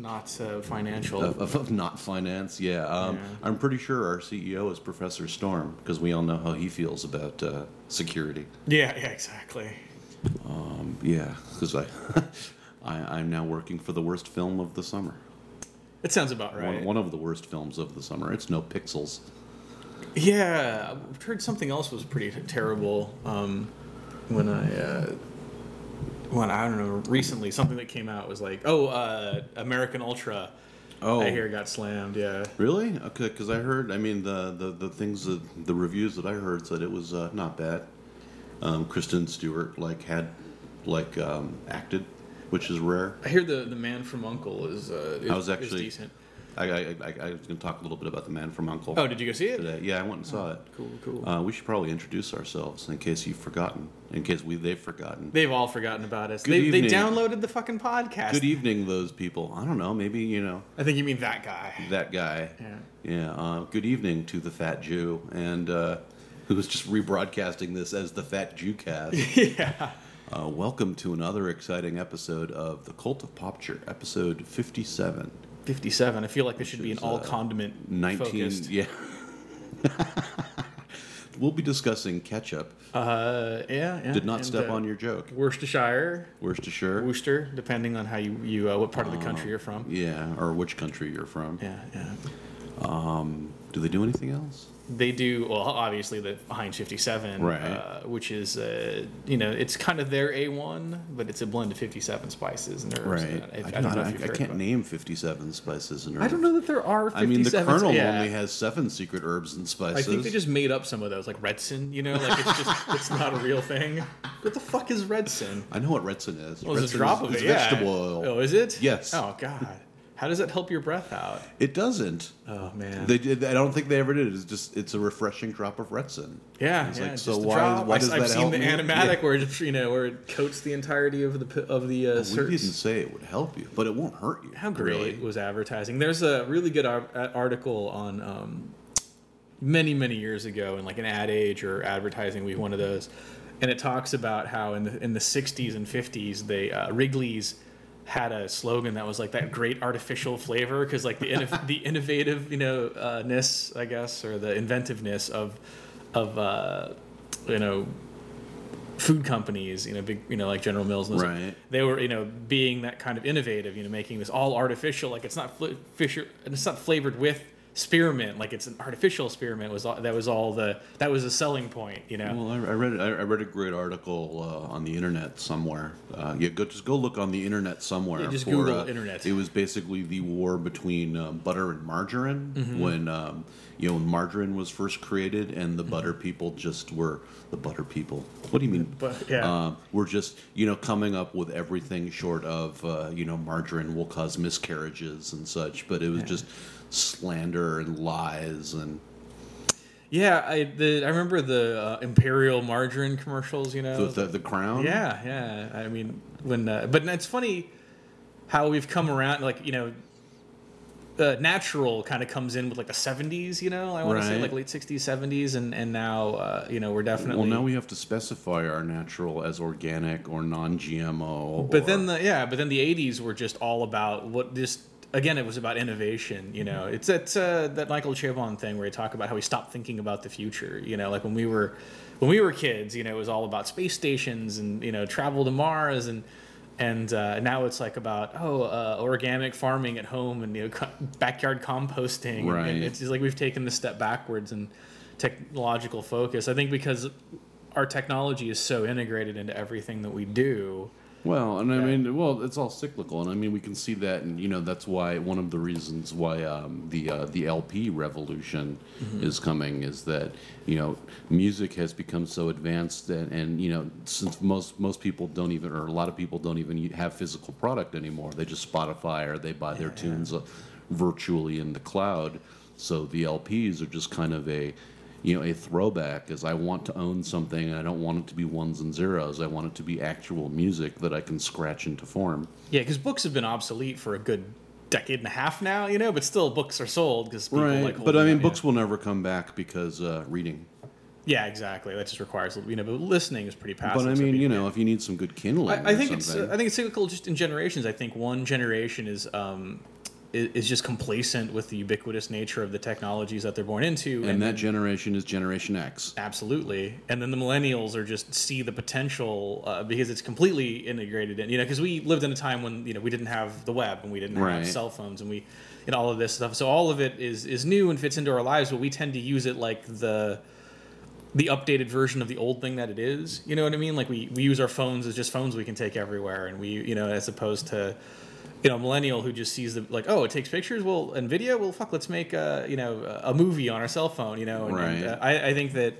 not uh, financial. Of, of, of not finance, yeah. Um, Yeah. I'm pretty sure our CEO is Professor Storm because we all know how he feels about uh, security. yeah, yeah, exactly. Um, yeah, because I, I, I'm now working for the worst film of the summer. It sounds about right. One, one of the worst films of the summer. It's No Pixels. Yeah, I've heard something else was pretty terrible. Um, when I, uh, when I don't know, recently something that came out was like, oh, uh, American Ultra. Oh, I hear got slammed. Yeah. really? Okay, because I heard. I mean, the, the the things that the reviews that I heard said it was uh, not bad. Um, Kristen Stewart like had like um, acted, which is rare. I hear the the Man from Uncle is uh, is, I was is actually- decent. I, I, I, I was going to talk a little bit about the Man from Uncle. Oh, did you go see it? today. Yeah, I went and saw it. Cool, cool. Uh, we should probably introduce ourselves in case you've forgotten. In case we they've forgotten. They've all forgotten about us. Good They, they downloaded the fucking podcast. Good evening, those people. I don't know. Maybe you know I think you mean that guy. that guy. Yeah. Yeah. Uh, good evening to the Fat Jew, and uh, who was just rebroadcasting this as the Fat Jew Cast. yeah. uh, welcome to another exciting episode of the Cult of Popture, episode fifty-seven. 57. I feel like this should be an all uh, condiment 19 focused. yeah we'll be discussing ketchup Uh, yeah, yeah. did not and, step uh, on your joke Worcestershire, worcestershire Worcester, depending on how you, you uh, what part of the country you're from. yeah or which country you're from Yeah, yeah. um, do they do anything else They do well. Obviously, the Heinz 57, Right. uh, which is uh, you know it's kind of their A1, but it's a blend of 57 spices and herbs. right I, I, I, don't God, know I, if I can't name 57 spices and herbs I don't know that there are. 57. I mean, the Colonel yeah. only has seven secret herbs and spices I think they just made up some of those, like Retsyn. You know, like it's just it's not a real thing. What the fuck is Retsyn? I know what Retsyn is. Well, there's Retsyn a drop is, of is it. Yeah. vegetable oil. Oh, is it? Yes. Oh God, how does that help your breath out? It doesn't. Oh man. They did. I don't think they ever did. It's just it's a refreshing drop of Retsyn. yeah, It's yeah. like, so why- drop. why does I've that seen help the me? animatic Yeah. where it you know where it coats the entirety of the of the uh, We certs. didn't say it would help you, but it won't hurt you. How great really. was advertising? There's a really good ar- article on um, many many years ago in like an Ad Age or Advertising Week, one of those, and it talks about how in the in the 60s and 50s they uh, Wrigley's had a slogan that was like that great artificial flavor because like the inno- the innovative you know uh, ness I guess or the inventiveness of of uh, you know food companies, you know, big, you know, like General Mills, and Right. they were, you know, being that kind of innovative, you know, making this all artificial, like it's not fl- fisher, it's not flavored with spearmint, like it's an artificial spearmint was all, that was all the that was a selling point, you know. Well, I, I read I I read a great article uh, on the internet somewhere. Uh, yeah, go just go look on the internet somewhere. Yeah, just for, Google uh, internet. It was basically the war between um, butter and margarine Mm-hmm. when um, you know when margarine was first created, and Mm-hmm. the butter people just were the butter people. What do you mean? But- yeah. Um, we're just you know coming up with everything short of uh, you know margarine will cause miscarriages and such, but it was just slander and lies and yeah, I the I remember the uh, imperial margarine commercials, you know. the, the, the crown. Yeah, yeah. I mean, when uh, but it's funny how we've come around. Like you know, uh, natural kind of comes in with like the '70s. You know, I want to say like late '60s, '70s, and and now uh, you know we're definitely. Well, now we have to specify our natural as organic or non-GMO. But or- then the yeah, but then the '80s were just all about what just. Again, it was about innovation. You know, it's that uh, that Michael Chabon thing where he talked about how he stopped thinking about the future. You know, like when we were when we were kids, you know, it was all about space stations and you know travel to Mars and and uh, now it's like about oh uh, organic farming at home and you know co- backyard composting. Right. And it's like we've taken the step backwards in technological focus. I think because our technology is so integrated into everything that we do. Well, and I mean, well, it's all cyclical, and I mean, we can see that, and you know, that's why one of the reasons why um, the uh, the LP revolution Mm-hmm. is coming is that you know, music has become so advanced, and, and you know, since most most people don't even, or a lot of people don't even have physical product anymore, they just Spotify or they buy their tunes uh, virtually in the cloud. So the LPs are just kind of a you know, a throwback is I want to own something and I don't want it to be ones and zeros. I want it to be actual music that I can scratch into form. Yeah, because books have been obsolete for a good decade and a half now, you know, but still books are sold because people like but I mean, books yeah. will never come back because uh, reading. Yeah, exactly. That just requires you know, but listening is pretty passive. But I mean, be- you know, if you need some good kindling, I, I think it's something. I think it's cyclical just in generations. I think one generation is um, is, just complacent with the ubiquitous nature of the technologies that they're born into, and that generation is Generation X. Absolutely, and then the millennials are just see the potential uh, because it's completely integrated in. You know, because we lived in a time when you know we didn't have the web and we didn't Right. have cell phones and we, and all of this stuff. So all of it is is new and fits into our lives, but we tend to use it like the the updated version of the old thing that it is. You know what I mean? Like we, we use our phones as just phones we can take everywhere, and we you know as opposed to you know a millennial who just sees the like oh it takes pictures well and video well fuck let's make a you know a movie on our cell phone you know and, and, uh, I, I think that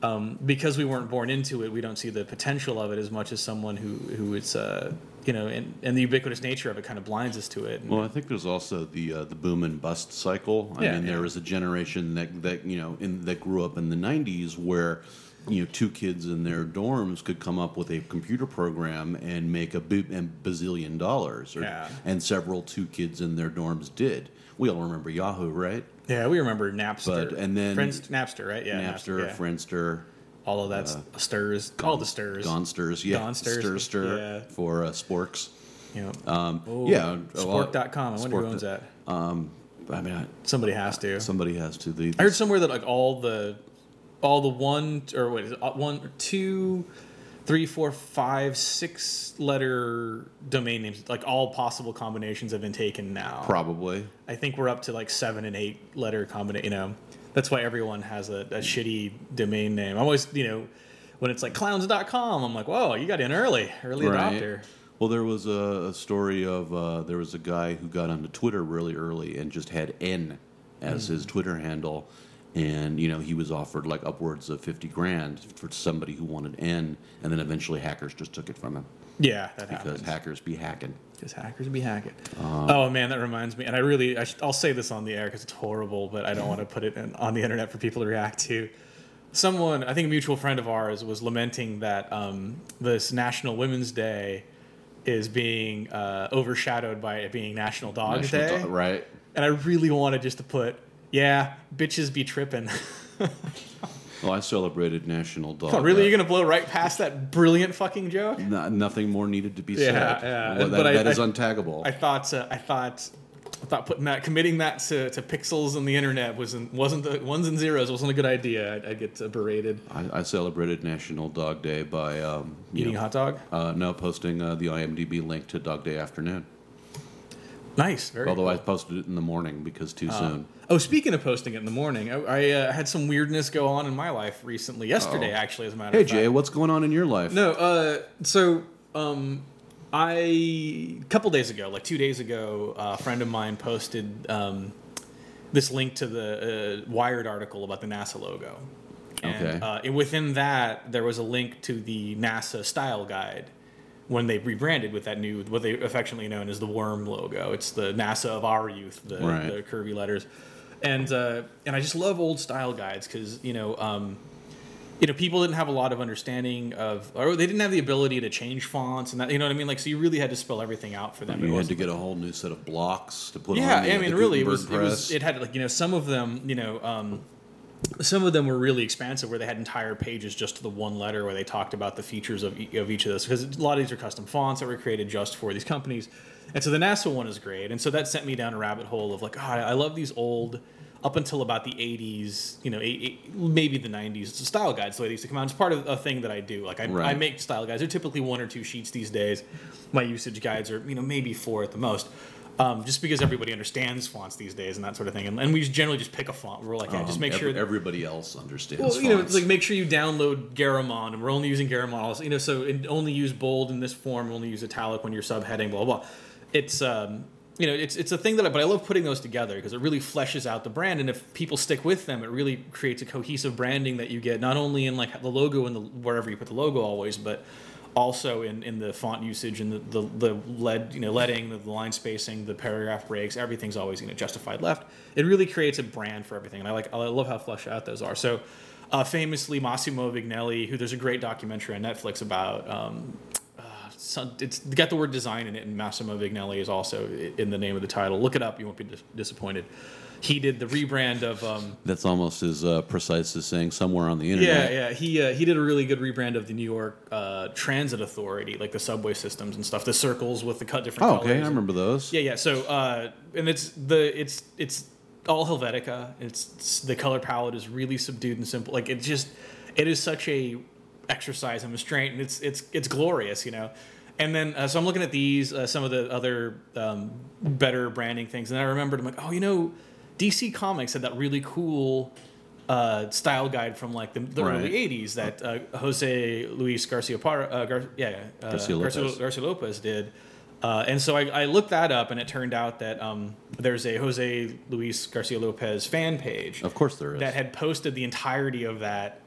um, because we weren't born into it we don't see the potential of it as much as someone who who it's uh, you know and, and the ubiquitous nature of it kind of blinds us to it. And- Well, I think there's also the uh, the boom and bust cycle. I Yeah, mean, yeah. there was a generation that that you know in that grew up in the '90s where you know two kids in their dorms could come up with a computer program and make a, b- bazillion dollars, or, Yeah. and several two kids in their dorms did. We all remember Yahoo, right? yeah, we remember Napster, But- and then- Friends, Napster, right? Yeah, Napster, yeah. Friendster, all of that stirs, all the stirs. Gonsters, yeah, Gonsters, Stir Stir yeah. for uh, Sporks. Know, Um, Oh, yeah, Spork.com. I wonder Spork- who owns that. Um, I mean, I, Somebody has to. somebody has to. The, I heard somewhere that like all the, all the one or what is it? uh, One, two, three, four, five, six letter domain names, like all possible combinations have been taken now. probably. I think we're up to like seven and eight letter combination. You know, that's why everyone has a, a shitty domain name. I'm always, you know, when it's like clowns.com, I'm like, whoa, you got in early, early adopter. Well, there was a, a story of uh, there was a guy who got onto Twitter really early and just had N as Hmm. his Twitter handle, and you know he was offered like upwards of fifty grand for somebody who wanted N, and then eventually hackers just took it from him Yeah, that because happens. hackers be hacking. Because hackers be hacking. Uh, oh man, that reminds me, and I really, I sh- I'll say this on the air because it's horrible, but I don't want to put it in, on the internet for people to react to. Someone, I think a mutual friend of ours, was lamenting that um, this National Women's Day is being uh, overshadowed by it being National Dog National Day, Do- right? and I really wanted just to put, yeah, bitches be tripping. Well, I celebrated National Dog. oh, really, you're gonna blow right past that brilliant fucking joke? No- nothing more needed to be Yeah, said. yeah. Well, that, But I- that is I- untaggable. I thought uh, I thought I thought putting that committing that to, to pixels on the internet wasn't wasn't the ones and zeros wasn't a good idea. I'd, I'd get uh, berated. I, I celebrated National Dog Day by um, Eating know, a hot dog. uh, no posting uh, the IMDb link to Dog Day Afternoon. Nice. Very. Although I cool. posted it in the morning because too soon. oh, speaking of posting it in the morning, I, I uh, had some weirdness go on in my life recently. Yesterday, Uh-oh. actually, as a matter Hey of fact. Hey, Jay, what's going on in your life? No, uh, so um, I a couple days ago, like two days ago, a friend of mine posted um, this link to the uh, Wired article about the NASA logo. And, Okay. Uh, and within that, there was a link to the NASA style guide when they rebranded with that new, what they affectionately known as the worm logo. It's the NASA of our youth, the, Right. the curvy letters. And uh, and I just love old style guides because you know um, you know people didn't have a lot of understanding of or they didn't have the ability to change fonts and that you know what I mean like so you really had to spell everything out for them. You had to get a whole new set of blocks to put yeah, on the, I mean, really, it was, it was it had like you know some of them you know um, some of them were really expansive where they had entire pages just to the one letter where they talked about the features of, e- of each of those because a lot of these are custom fonts that were created just for these companies, and so the NASA one is great, and so that sent me down a rabbit hole of like, oh, I love these old. Up until about the 80s, you know, eight, eight, maybe the 90s, style guides, the way they used to come out. It's part of a thing that I do. Like, I, I make style guides. They're typically one or two sheets these days. My usage guides are, you know, maybe four at the most. Um, just because everybody understands fonts these days and that sort of thing, and, and we just generally just pick a font. We're like, yeah, just Um, make ev- sure. everybody else understands. well, you know, fonts. it's like make sure you download Garamond, and we're only using Garamond. You know, so and only use bold in this form, only use italic when you're subheading. Blah blah. blah. It's um, you know, it's it's a thing that, I, but I love putting those together because it really fleshes out the brand, and if people stick with them, it really creates a cohesive branding that you get not only in like the logo and the wherever you put the logo always, but also in, in the font usage and the, the, the lead you know leading the line spacing the paragraph breaks everything's always you know justified left it really creates a brand for everything and i like i love how fleshed out those are so uh, famously massimo vignelli who there's a great documentary on netflix about um, uh, it's got the word design in it, and Massimo Vignelli is also in the name of the title. Look it up; you won't be dis- disappointed. He did the rebrand of. Um, That's almost as uh, precise as saying somewhere on the internet. yeah. Yeah. He uh, he did a really good rebrand of the New York uh, Transit Authority, like the subway systems and stuff. The circles with the cut different. Oh, colors okay, I remember those. Yeah, yeah. So, uh, and it's the it's it's all Helvetica. It's, it's the color palette is really subdued and simple. Like it just it is such a exercise in restraint, and it's it's it's glorious, you know. And then uh, so I'm looking at these uh, some of the other um, better branding things, and I remembered I'm like, oh, you know, DC Comics had that really cool. Uh, style guide from like the, the Right. early '80s that uh, Jose Luis Garcia Parra, uh, Gar- yeah, uh, Garcia Lopez. Garcia Lopez did. Uh, and so I, I looked that up, and it turned out that um, there's a Jose Luis Garcia Lopez fan page Of course there is. that had posted the entirety of that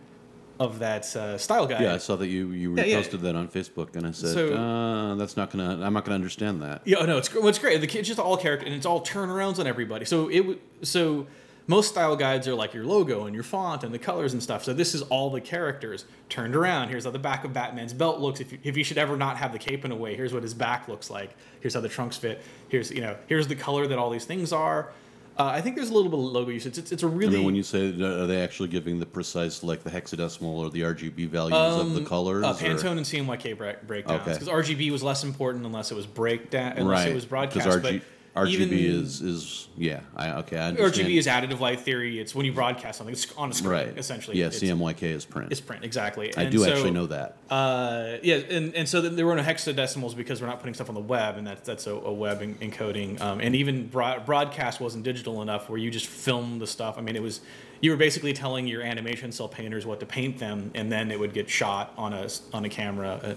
of that uh, style guide. yeah, I saw that you you Yeah, yeah. reposted that on Facebook, and I said, So- uh, "That's not gonna. I'm not gonna understand that." Yeah, oh, no, it's it's great. The kid's just all character, and it's all turnarounds on everybody. So it so most style guides are like your logo and your font and the colors and stuff. So this is all the characters turned around. Here's how the back of Batman's belt looks. If you, if you should ever not have the cape in a way, here's what his back looks like. Here's how the trunks fit. Here's you know here's the color that all these things are. Uh, I think there's a little bit of logo usage. It's, it's a really then when you say, uh, are they actually giving the precise, like the hexadecimal or the RGB values of the colors? Uh, or- Pantone and CMYK break, breakdowns Okay. because RGB was less important unless it was breakdown unless right? it was broadcast. Because but RG, RGB even- is is yeah. I, okay, I understand. RGB is additive light theory. It's when you broadcast something. It's on a screen, right. essentially. Yeah, CMYK is print. It's print, exactly. I And do so, actually know that. Uh, yeah, and, and so there were no hexadecimals because we're not putting stuff on the web, and that's that's a, a web en- encoding. Um, and even broad, broadcast wasn't digital enough where you just film the stuff. I mean, it was you were basically telling your animation cell painters what to paint them, and then it would get shot on a on a camera, uh,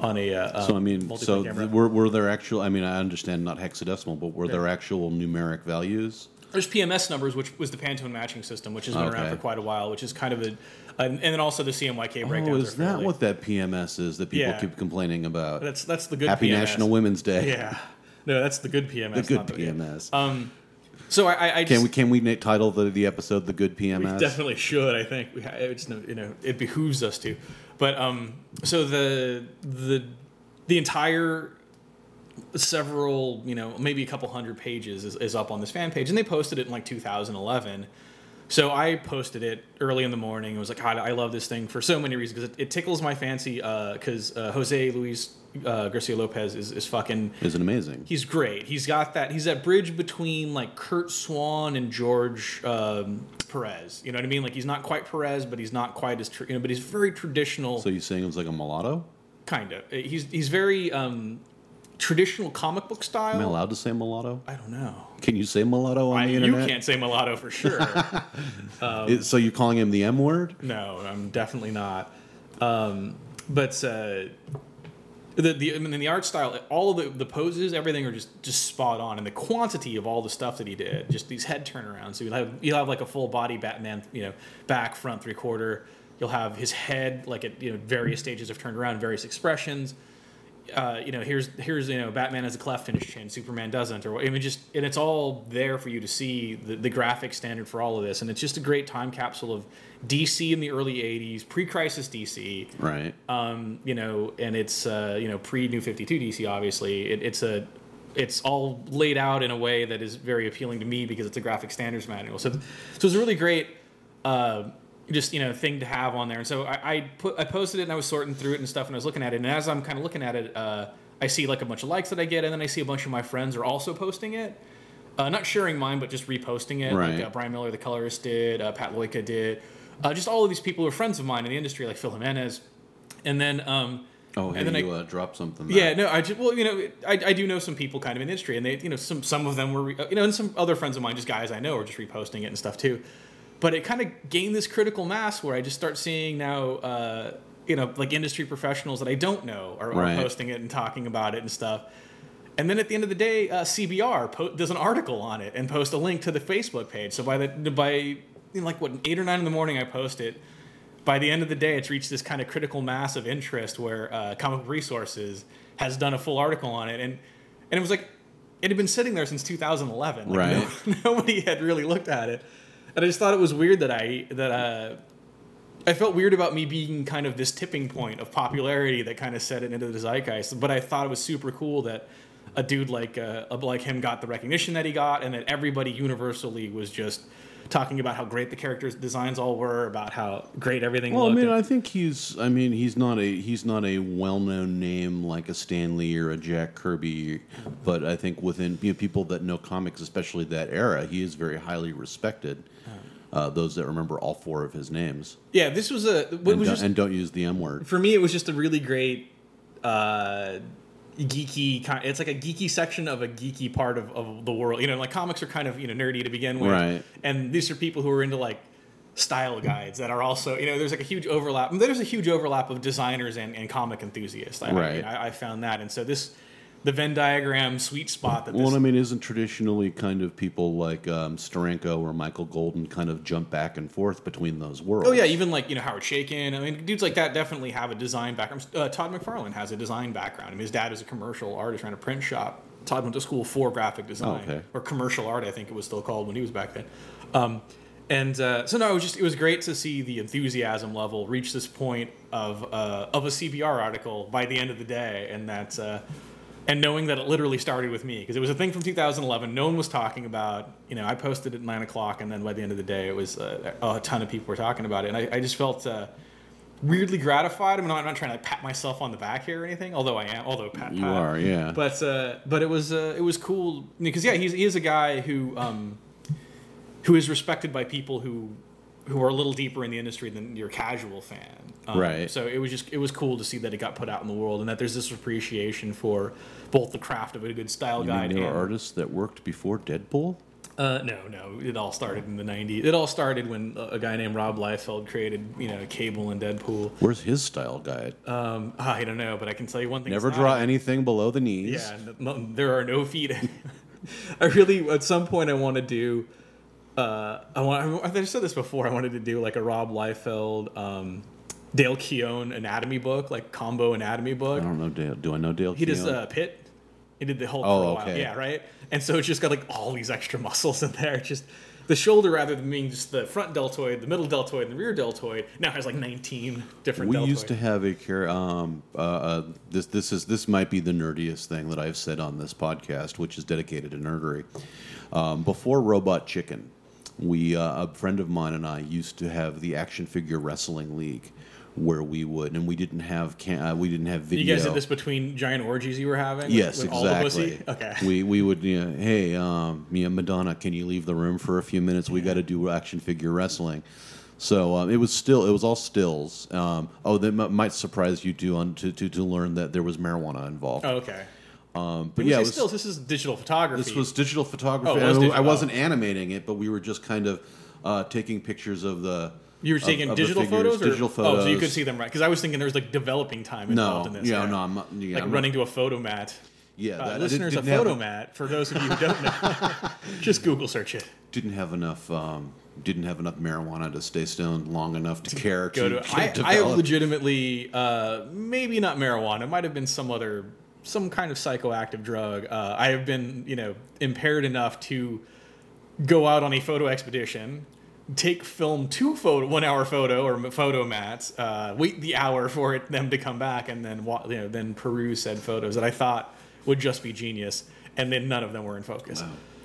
on a uh, So I mean, so th- were were there actual? I mean, I understand not hexadecimal, but were there actual numeric values? There's PMS numbers, which was the Pantone matching system, which has been around for quite a while, which is kind of a, and, and then also the CMYK breakdowns. Oh, is that what that PMS is that people Yeah. keep complaining about? That's that's the good. Happy PMS. National Women's Day. Yeah, no, that's the good PMS. The good PMS. Um, so I, I, I can we can we title the, the episode "The Good PMS? we PMS"? definitely should. I think we it's you know it behooves us to, but um, so the the the entire several you know maybe a couple hundred pages is, is up on this fan page, and they posted it in like 2011. So I posted it early in the morning. It was like, God, I love this thing for so many reasons because it, it tickles my fancy. Because uh, Jose Luis uh, Garcia Lopez is, is fucking Isn't amazing? He's great. He's got that. He's that bridge between like Curt Swan and George um, Perez. You know what I mean? Like he's not quite Perez, but he's not quite as tr- you know. But he's very traditional, So you saying it was like a mulatto? kind of. He's he's very um, traditional comic book style. Am I allowed to say mulatto? I don't know. Can you say mulatto on I, the you can't say mulatto for sure. It- so you're calling him the M word? no, I'm definitely not. Um, but uh, the the I mean, the art style, all of the, the poses, everything are just just spot on, and the quantity of all the stuff that he did, just these head turnarounds. So you'll have you'll have like a full body Batman, you know, back, front, three quarter. You'll have his head like at you know various stages of turned around, various expressions. Uh, you know, here's here's you know Batman has a cleft in his chin, Superman doesn't, or I mean, just and it's all there for you to see the, the graphic standard for all of this, and it's just a great time capsule of DC in the early '80s, pre-crisis DC Right. um, you know, and it's uh, you know pre New Fifty Two DC. Obviously, it, it's a it's all laid out in a way that is very appealing to me because it's a graphic standards manual. So, so it's a really great, uh, just you know, thing to have on there. And so I, I put I posted it and I was sorting through it and stuff, and I was looking at it. And as I'm kind of looking at it, uh, I see like a bunch of likes that I get, and then I see a bunch of my friends are also posting it. Uh, not sharing mine, but just reposting it. Right. Like uh, Brian Miller, the colorist, did. Uh, Pat Loika did. Uh, just all of these people who are friends of mine in the industry, like Phil Jimenez. And then, um, Oh, and hey, then I- you uh, dropped something. there. yeah, no, I just well, you know, I, I do know some people kind of in the industry, and they, you know, some some of them were, you know, and some other friends of mine, just guys I know, are just reposting it and stuff too. But it kind of gained this critical mass where I just start seeing now, uh, you know, like industry professionals that I don't know are, are Right. posting it and talking about it and stuff. And then at the end of the day, uh, CBR po- does an article on it and post a link to the Facebook page. So by the by, like what eight or nine in the morning, I post it. By the end of the day, it's reached this kind of critical mass of interest where uh, Comic Book Resources has done a full article on it, and and it was like it had been sitting there since 2011. Like, Right. no- nobody had really looked at it, and I just thought it was weird that I that uh, I felt weird about me being kind of this tipping point of popularity that kind of set it into the zeitgeist. But I thought it was super cool that a dude like uh, like him got the recognition that he got, and that everybody universally was just talking about how great the characters' designs all were, about how great everything Well, I mean, and- I think he's. I mean, he's not a he's not a well-known name like a Stan Lee or a Jack Kirby, but I think within you know, people that know comics, especially that era, he is very highly respected. Uh, those that remember all four of his names yeah, this was a. What and, was don't- just, and don't use the M word. for me, it was just a really great. Uh, geeky kind it's like a geeky section of a geeky part of, of the world you know like comics are kind of you know nerdy to begin with Right. and these are people who are into like style guides that are also you know there's like a huge overlap there's a huge overlap of designers and, and comic enthusiasts I, I- Right. I, I found that and so this the venn diagram sweet spot that this Well, I mean, isn't traditionally kind of people like um, Steranko or Michael Golden kind of jump back and forth between those worlds? Oh yeah, even like you know Howard Chaykin. I mean, dudes like that definitely have a design background. Uh, Todd McFarlane has a design background. I mean, his dad is a commercial artist, ran a print shop. Todd went to school for graphic design Okay. or commercial art, I think it was still called when he was back then. Um, and uh, so no, it was just it was great to see the enthusiasm level reach this point of uh, of a CBR article by the end of the day, and that. And knowing that it literally started with me because it was a thing from 2011 no one was talking about you know i posted at 9 o'clock and then by the end of the day it was uh, a ton of people were talking about it and i, I just felt uh, weirdly gratified i mean i'm not trying to pat myself on the back here or anything although i am although pat, You pat. are, yeah. but uh, but it was uh, it was cool because yeah he's, he is a guy who um, who is respected by people who who are a little deeper in the industry than your casual fan. Um, Right. So it was just it was cool to see that it got put out in the world and that there's this appreciation for both the craft of a good style You guide mean there and are artists that worked before Deadpool? uh, no, no. It all started in the '90s. It all started when a guy named Rob Liefeld created, you know, Cable and Deadpool. Where's his style guide? Um, I don't know, but I can tell you one thing. Never draw not. anything below the knees. Yeah, no- there are no feet. I really, at some point, I want to do. Uh, I want. I said this before. I wanted to do like a Rob Liefeld, um, Dale Keown anatomy book, like combo anatomy book. I don't know Dale. Do I know Dale? He does Keown? uh, Pitt. He did the Hulk Oh, for a while. okay. Yeah, right. And so it's just got like all these extra muscles in there. Just the shoulder, rather than being just the front deltoid, the middle deltoid, and the rear deltoid, now has like 19 different. We deltoids. used to have a care. Um, uh, uh, this this is this might be the nerdiest thing that I've said on this podcast, which is dedicated to nerdery. Um, before Robot Chicken, we uh, a friend of mine and I used to have the action figure wrestling league, where we would, and we didn't have can, uh, we didn't have video. You guys did this between giant orgies you were having. with- Yes, with all the exactly. Okay. We we would you know, hey, um, Madonna, can you leave the room for a few minutes? We got to do action figure wrestling. So um, it was still it was all stills. Um, oh, that m- might surprise you too on to, to to learn that there was marijuana involved. Oh, okay. Um, but yeah, was, stills, this is digital photography. this was digital photography. Oh, was I, digital. I wasn't animating it, but we were just kind of uh, taking pictures of the. you were of- taking of digital figures, photos, or digital photos. oh, so you could see them right? Because I was thinking there was like developing time involved No, in this. yeah, no, I'm not. Yeah, like I'm not- running to a Fotomat. Yeah, Uh, that- I listeners, a have- Fotomat. For those of you who don't know, just Google search it. didn't have enough um, didn't have enough marijuana to stay stoned long enough to care Go to, to. I, I legitimately, uh, maybe not marijuana. It might have been some other, some kind of psychoactive drug. Uh, I have been, you know, impaired enough to go out on a photo expedition, take film two photo, one hour photo or photo mats, uh, wait the hour for it them to come back, and then you know then peruse said photos that I thought would just be genius, and then none of them were in focus.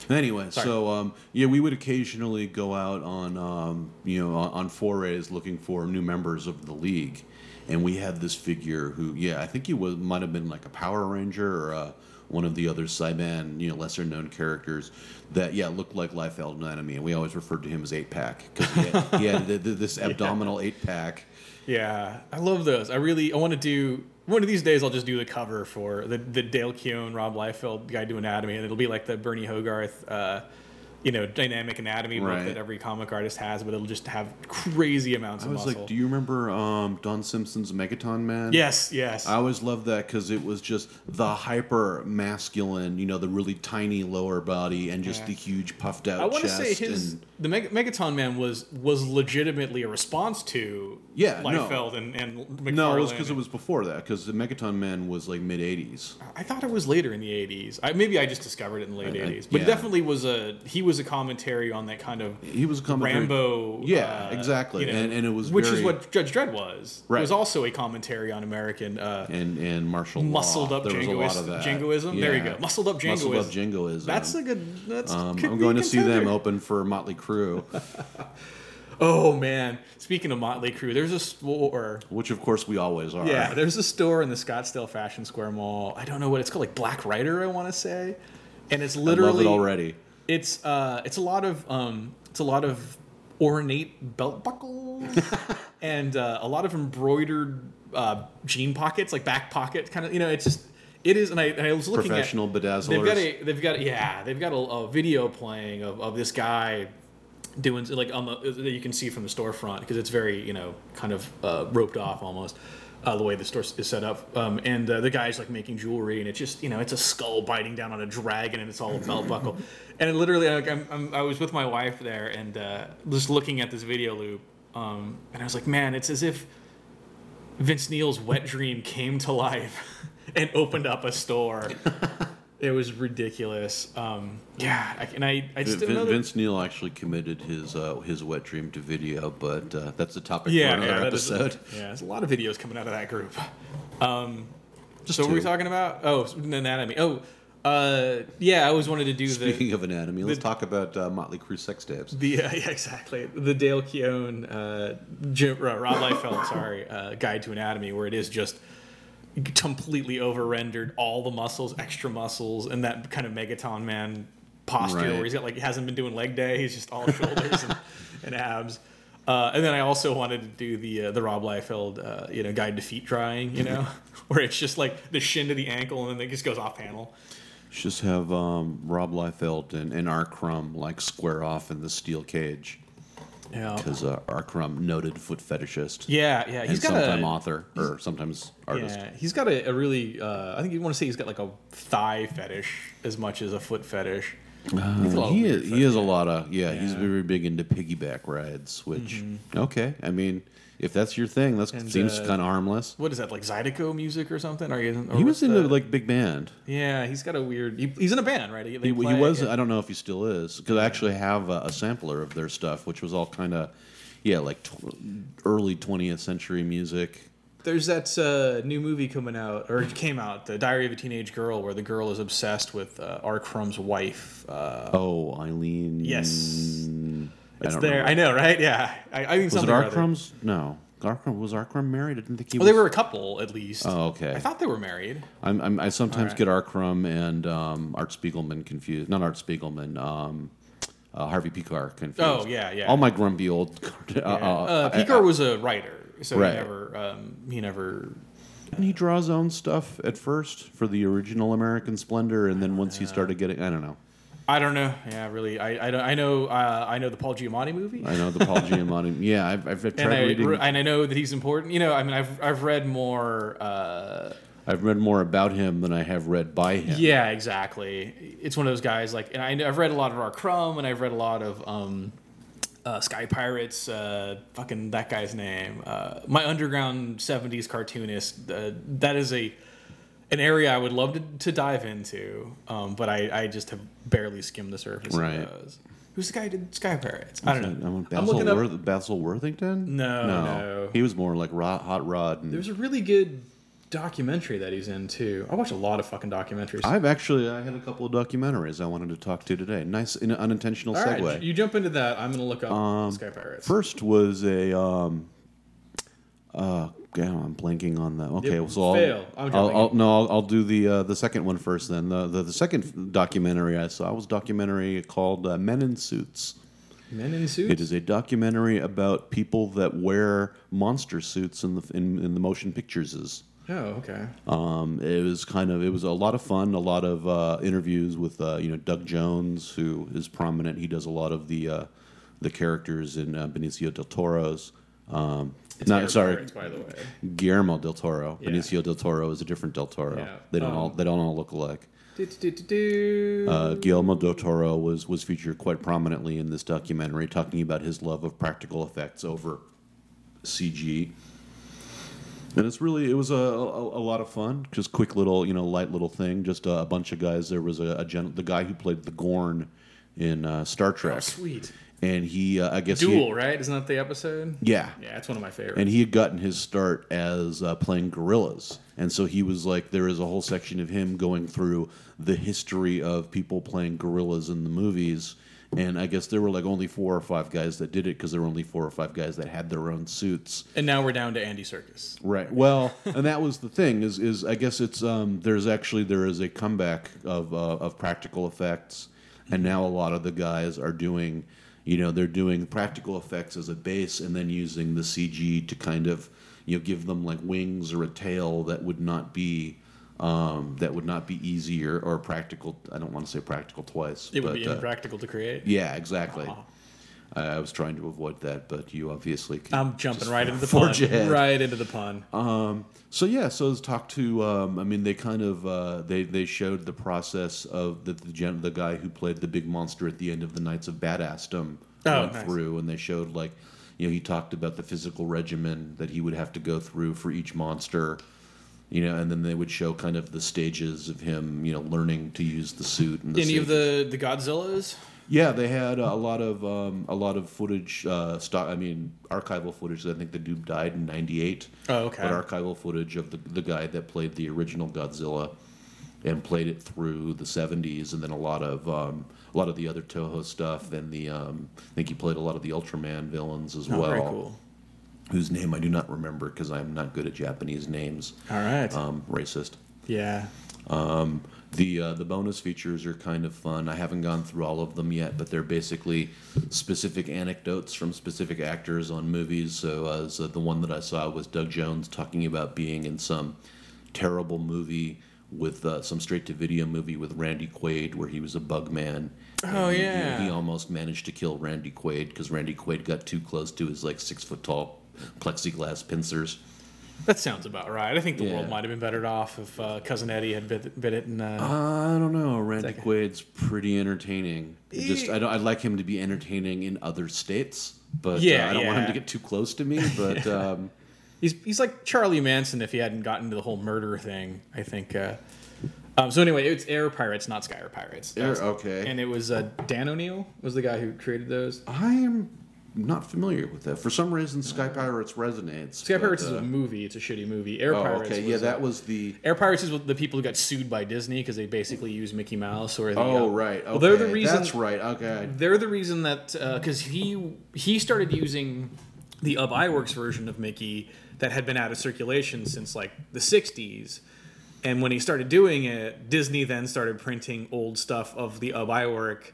Anyway, Sorry. so um, yeah, we would occasionally go out on um, you know on forays looking for new members of the league, and we had this figure who yeah I think he was might have been like a Power Ranger or uh, one of the other Saban you know lesser known characters that yeah looked like Liefeld Anatomy, and we always referred to him as eight pack because he had, he had th- th- this abdominal eight pack. Yeah, I love those. I really I want to do one of these days. I'll just do the cover for the the Dale Keown, Rob Liefeld guy to anatomy, and it'll be like the Burne Hogarth, uh, you know, dynamic anatomy book Right. that every comic artist has, but it'll just have crazy amounts of. I was muscle. like, do you remember um, Don Simpson's Megaton Man? yes, yes. I always loved that because it was just the hyper masculine, you know, the really tiny lower body and just Yeah. the huge puffed out I want to say his and the Meg- Megaton Man was was legitimately a response to Yeah, no. Liefeld and and McFarlane. no, it was because it was before that because the Megaton Man was like mid '80s. I thought it was later in the '80s. I, maybe I just discovered it in the late I- I- '80s, but yeah. it definitely was a he was a commentary on that kind of he was a commentary. Rambo. Yeah, uh, exactly. you know, and, and it was which is what Judge Dredd was. Right. It was also a commentary on American uh, and and martial law. muscled up There was a lot jingoist, of that. jingoism. There you go, muscled up Muscled up jingoism. jingoism. That's a good. That's. Um, I'm going to see them open for Motley Crue, Oh man! Speaking of Motley Crue, there's a store. which of course we always are. Yeah, there's a store in the Scottsdale Fashion Square Mall. I don't know what it's called, like Black Rider, I want to say, and it's I literally love it already. It's uh, it's a lot of um, it's a lot of ornate belt buckles and uh, a lot of embroidered uh, jean pockets, like back pocket kind of. You know, it's just it is. And I, and I was looking Professional at bedazzlers. They've got a they've got yeah they've got a, a video playing of, of this guy doing like on the that you can see from the storefront because it's very you know kind of uh, roped off almost uh, the way the store is set up um, and uh, the guy's like making jewelry and it's just you know it's a skull biting down on a dragon and it's all a belt buckle and it literally like I'm, I'm, I was with my wife there and uh, just looking at this video loop um, and I was like man it's as if Vince Neil's wet dream came to life and opened up a store. it was ridiculous. Um, yeah, I, and I, I just Vin- didn't know that- Vince Neil actually committed his uh, his wet dream to video, but uh, that's a topic yeah, for another yeah, that is- episode. yeah, there's a lot of videos coming out of that group. Um, Just so what were we talking about? Oh, anatomy. Oh, uh, yeah, I always wanted to do the Speaking of anatomy, let's talk about uh, Motley Crue sex tapes. The uh, yeah, exactly the Dale Keown, uh, Jim, uh, Rob Liefeld, sorry, uh, Guide to Anatomy, where it is just completely over rendered, all the muscles, extra muscles, and that kind of Megaton man posture Right. where he's got like he hasn't been doing leg day, he's just all shoulders and, and abs. Uh, and then I also wanted to do the uh, the Rob Liefeld, uh, you know, guide to feet drying, you know, where it's just like the shin to the ankle and then it just goes off panel. Just have um, Rob Liefeld and, and R. Crumb like square off in the steel cage Yeah, because uh. Crumb, noted foot fetishist yeah, yeah. and He's got sometime a author or sometimes artist. Yeah, he's got a, a really. Uh, I think you want to say he's got like a thigh fetish as much as a foot fetish. He's got a lot Uh, he is, he has a lot of yeah, He's Yeah. Mm-hmm. very big into piggyback rides, which okay. I mean, if that's your thing, that And, seems uh, kind of harmless. What is that like Zydeco music or something? Or, or He was in the- like big band. Yeah, he's got a weird. He, he's in a band, right? He, he was. I don't know if he still is because I actually have a, a sampler of their stuff, which was all kind of yeah, like tw- early twentieth century music. There's that uh, new movie coming out, or it came out, The Diary of a Teenage Girl, where the girl is obsessed with uh, R. Crumb's wife. Uh, Oh, Aline. Yes. I it's don't there. remember. I know, right? Yeah. I, I think Was something it R. other. Crumb's? No. Crumb, was. Crumb married? I didn't think he Well, was. they were a couple at least. Oh, okay. I thought they were married. I'm, I'm, I sometimes Alright. get. Crumb and um, Art Spiegelman confused. Not Art Spiegelman. Um, uh, Harvey Pekar confused. Oh, yeah, yeah. All my grumpy old. Uh, Yeah. uh, Uh, I- Pekar I- was a writer, so Right. he never, um, he never Didn't he draw his own stuff at first for the original American Splendor, and then once he started getting, I don't know. I don't know. Yeah, really. I I, don't, I know uh, I know the Paul Giamatti movie, I know the Paul Giamatti. Yeah, I've, I've tried and I reading. and I know that he's important. You know, I mean, I've I've read more. Uh, I've read more about him than I have read by him. yeah, exactly. It's one of those guys like, and I, I've read a lot of R. Crumb, and I've read a lot of um, uh, Sky Pirates. Uh, fucking that guy's name. Uh, my underground '70s cartoonist. Uh, that is a an area I would love to, to dive into, um, but I, I just have barely skimmed the surface Right. of those. Who's the guy who did Sky Pirates? I don't know. I'm, I'm Basil, looking up. Basil Worthington? No, no. He was more like Rod, Hot Rod. And There's a really good documentary that he's in too. I watch a lot of fucking documentaries. I've actually I had a couple of documentaries I wanted to talk to today. Nice, in unintentional All right, segue. you jump into that. I'm gonna look up Um, Sky Pirates. First was a um, uh, damn, I'm blanking on that. Okay, so I'll, fail. I'm I'll, I'll, no, I'll, I'll do the uh, the second one first. Then the, the the second documentary I saw was a documentary called uh, Men in Suits. Men in suits. It is a documentary about people that wear monster suits in the in, in the motion pictures. Oh, okay. Um, it was kind of it was a lot of fun, a lot of uh, interviews with uh, you know Doug Jones, who is prominent. He does a lot of the uh, the characters in uh, Benicio del Toro's. Um, It's no, Air sorry, by the way. Guillermo del Toro. Yeah. Benicio del Toro is a different del Toro. Yeah. They don't Um, all they don't all look alike. Do-do-do-do-do. Uh, Guillermo del Toro was was featured quite prominently in this documentary, talking about his love of practical effects over CG. And it's really it was a, a, a lot of fun. Just quick little you know light little thing. Just a, a bunch of guys. There was a, a gen, the guy who played the Gorn in uh, Star Trek. Oh, sweet. And he, uh, I guess, he- Duel, right? Isn't that the episode? yeah, Yeah, that's one of my favorites. and he had gotten his start as uh, playing gorillas and so he was like there is a whole section of him going through the history of people playing gorillas in the movies and i guess there were like only four or five guys that did it because there were only four or five guys that had their own suits and now we're down to Andy Serkis. right well and that was the thing is is i guess it's um there's actually there is a comeback of uh, of practical effects and now a lot of the guys are doing you know they're doing practical effects as a base and then using the cg to kind of you know give them like wings or a tail that would not be um, that would not be easier or practical i don't want to say practical twice It would but, be uh, impractical to create. yeah exactly I, I was trying to avoid that but you obviously I'm jumping right into the pun. ahead. Right into the pun. Um, so yeah, so let's talk to. Um, I mean, they kind of uh, they they showed the process of the the, gen- the guy who played the big monster at the end of the Knights of Badassdom Oh, went nice. through, and they showed like, you know, he talked about the physical regimen that he would have to go through for each monster. You know, and then they would show kind of the stages of him, you know, learning to use the suit and the Any of the the Godzillas? Yeah, they had a lot of um, a lot of footage, uh, stock. I mean, archival footage. I think the dude died in '98. Oh, okay. But archival footage of the the guy that played the original Godzilla, and played it through the '70s, and then a lot of um, a lot of the other Toho stuff, and the um, I think he played a lot of the Ultraman villains as Oh, well. very cool. Whose name I do not remember because I'm not good at Japanese names. All right. Um, racist. yeah. Um, the uh, the bonus features are kind of fun. I haven't gone through all of them yet, but they're basically specific anecdotes from specific actors on movies. So uh, so the one that I saw was Doug Jones talking about being in some terrible movie with uh, some straight to video movie with Randy Quaid where he was a bug man. Oh, he- yeah. he, almost managed to kill Randy Quaid because Randy Quaid got too close to his like six foot tall plexiglass pincers. That sounds about right. I think the world might have been better off if uh, cousin Eddie had bit, bit it. And uh, I don't know. Randy like- Quaid's pretty entertaining. It Just I don't. I'd like him to be entertaining in other states, but Yeah, uh, I don't want him to get too close to me. But um, he's he's like Charlie Manson if he hadn't gotten to the whole murder thing. I think. Uh, um, so anyway, it's Air Pirates, not Sky Pirates. Air- okay. And it was uh, Dan O'Neill was the guy who created those. I am not familiar with that. For some reason, Sky Pirates resonates. Sky but, Pirates is uh, a movie. It's a shitty movie. Air Oh, Pirates. okay. Yeah, uh, that was the. Air Pirates is the people who got sued by Disney because they basically use Mickey Mouse or the. Oh uh, right. Okay. Well, they're the reason. That's right. Okay. They're the reason that because he he started using the Ub Iwerks version of Mickey that had been out of circulation since like the '60s, and when he started doing it, Disney then started printing old stuff of the Ub Iwerk,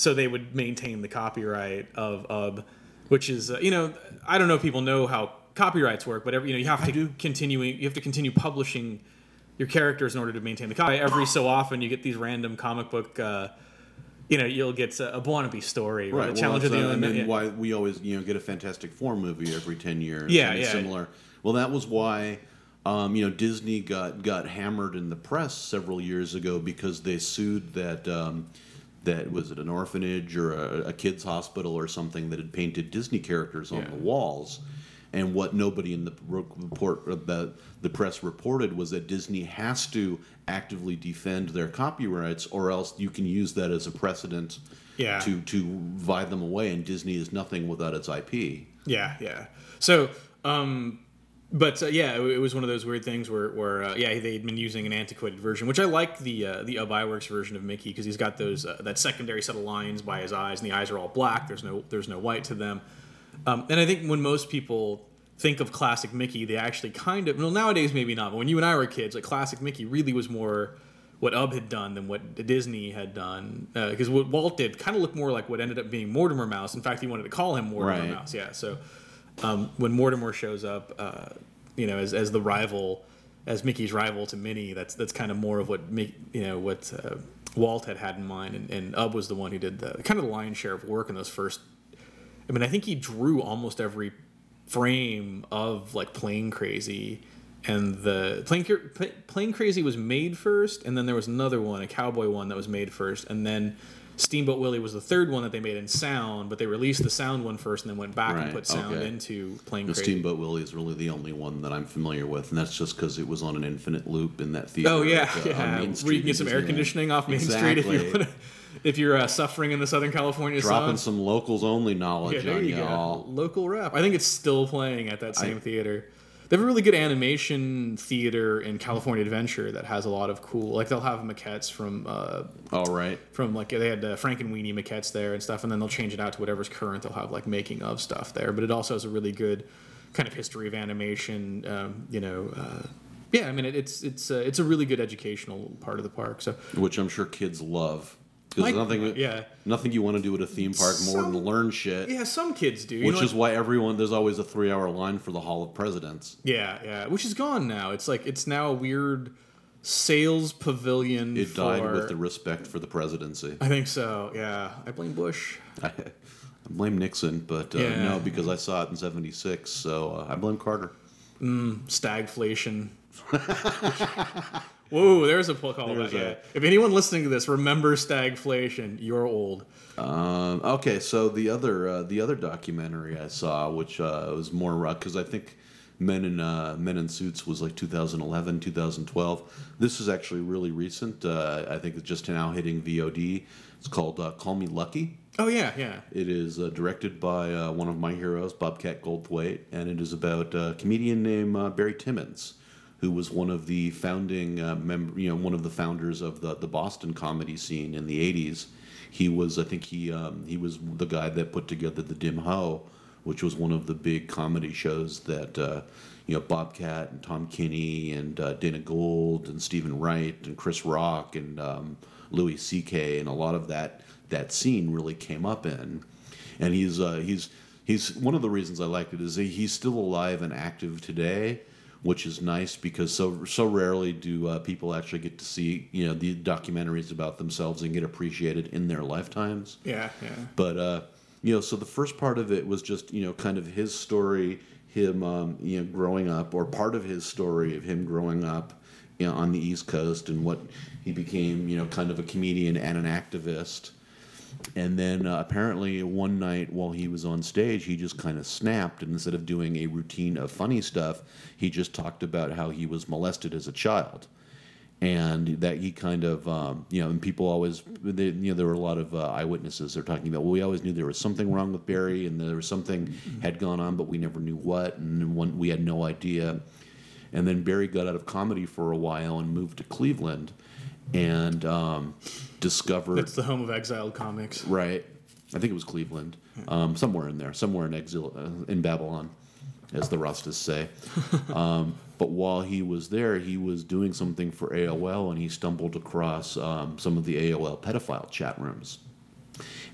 so they would maintain the copyright of Ub, which is uh, you know I don't know if people know how copyrights work, but every, you know you have to continue you have to continue publishing your characters in order to maintain the copyright. Every so often, you get these random comic book. Uh, you know, you'll get a, a Wannabe story, or Right. the Well, Challenge of the uh, Unknown- yeah. why we always you know get a Fantastic Four movie every ten years. Yeah, and yeah. Similar. Well, that was why. Um, you know, Disney got got hammered in the press several years ago because they sued that um, that was it an orphanage or a, a kids hospital or something that had painted Disney characters on Yeah. the walls. And what nobody in the report uh, the the press reported was that Disney has to actively defend their copyrights, or else you can use that as a precedent Yeah. to to vie them away. And Disney is nothing without its IP. Yeah, yeah. So, um, but uh, yeah, it, it was one of those weird things where, where uh, yeah, they'd been using an antiquated version, which I like the uh, the Ub Iwerks version of Mickey because he's got those uh, that secondary set of lines by his eyes, and the eyes are all black. There's no there's no white to them. Um, and I think when most people think of classic Mickey, they actually kind of well nowadays maybe not, but when you and I were kids, like classic Mickey really was more what Ub had done than what Disney had done. Because what Walt did kind of looked more like what ended up being Mortimer Mouse. In fact, he wanted to call him Mortimer Right. Mouse. Yeah. So um, when Mortimer shows up, uh, you know, as, as the rival, as Mickey's rival to Minnie, that's that's kind of more of what Mick, you know what uh, Walt had had in mind, and, and Ub was the one who did the kind of the lion's share of work in those first. I mean, I think he drew almost every frame of like Plane Crazy, and the Plane Plane Crazy was made first, and then there was another one, a cowboy one that was made first, and then. Steamboat Willie was the third one that they made in sound, but they released the sound one first and then went back and put sound okay. into playing. The Crazy. Steamboat Willie is really the only one that I'm familiar with, and that's just because it was on an infinite loop in that theater. Oh yeah, at, uh, yeah. Main Where you can get some air conditioning off Main Street if you wanna, if you're uh, suffering in the Southern California Dropping sun. some locals only knowledge Yeah, there on you y'all. go. Local rap. I think it's still playing at that same theater. They have a really good animation theater in California Adventure that has a lot of cool. Like they'll have maquettes from uh, All right. from like they had uh, Frankenweenie maquettes there and stuff, and then they'll change it out to whatever's current. They'll have like making of stuff there, but it also has a really good kind of history of animation. Um, you know, uh, yeah. I mean, it, it's it's uh, it's a really good educational part of the park. So Which I'm sure kids love. Because nothing, yeah. nothing you want to do at a theme park more than learn shit. yeah, some kids do. Which know, is like- why everyone there's always a three hour line for the Hall of Presidents. yeah, yeah, which is gone now. It's like it's now a weird sales pavilion. It died with the respect for the presidency. I think so. Yeah, I blame Bush. I, blame Nixon, but uh, Yeah. no, because I saw it in '76, so uh, I blame Carter. Stagflation. Whoa, there's a pull call There's a-. If anyone listening to this, remember stagflation. You're old. Um, okay, so the other uh, the other documentary I saw, which uh, was more because I think Men in uh, Men in Suits was like 2011, 2012. This is actually really recent. Uh, I think it's just now hitting VOD. It's called uh, Call Me Lucky. Oh yeah, yeah. It is uh, directed by uh, one of my heroes, Bobcat Goldthwait, and it is about a comedian named uh, Barry Crimmins, who was one of the founding uh, member, you know, one of the founders of the the Boston comedy scene in the '80s. He was, I think, he um, he was the guy that put together the Ding Ho, which was one of the big comedy shows that uh, you know Bobcat and Tom Kenny and uh, Dana Gould and Steven Wright and Chris Rock and um, Louis C.K. and a lot of that that scene really came up in and he's uh, he's he's one of the reasons I liked it is he's still alive and active today, which is nice because so so rarely do uh, people actually get to see you know the documentaries about themselves and get appreciated in their lifetimes. Yeah, yeah. But uh, you know, so the first part of it was just you know kind of his story, him um, you know growing up, or part of his story of him growing up you know, on the East Coast and what he became, you know, kind of a comedian and an activist. And then uh, apparently one night while he was on stage, he just kind of snapped. And instead of doing a routine of funny stuff, he just talked about how he was molested as a child. And that he kind of, um, you know, and people always, they, you know, there were a lot of uh, eyewitnesses. They're talking about, well, we always knew there was something wrong with Barry, and there was something had gone on, but we never knew what, and one, we had no idea. And then Barry got out of comedy for a while and moved to Cleveland, and um, discovered It's the home of exiled comics. Right. I think it was Cleveland, um, somewhere in there, somewhere in exile, uh, in Babylon, as the Rastas say. um, but while he was there, he was doing something for AOL, and he stumbled across um, some of the AOL pedophile chat rooms,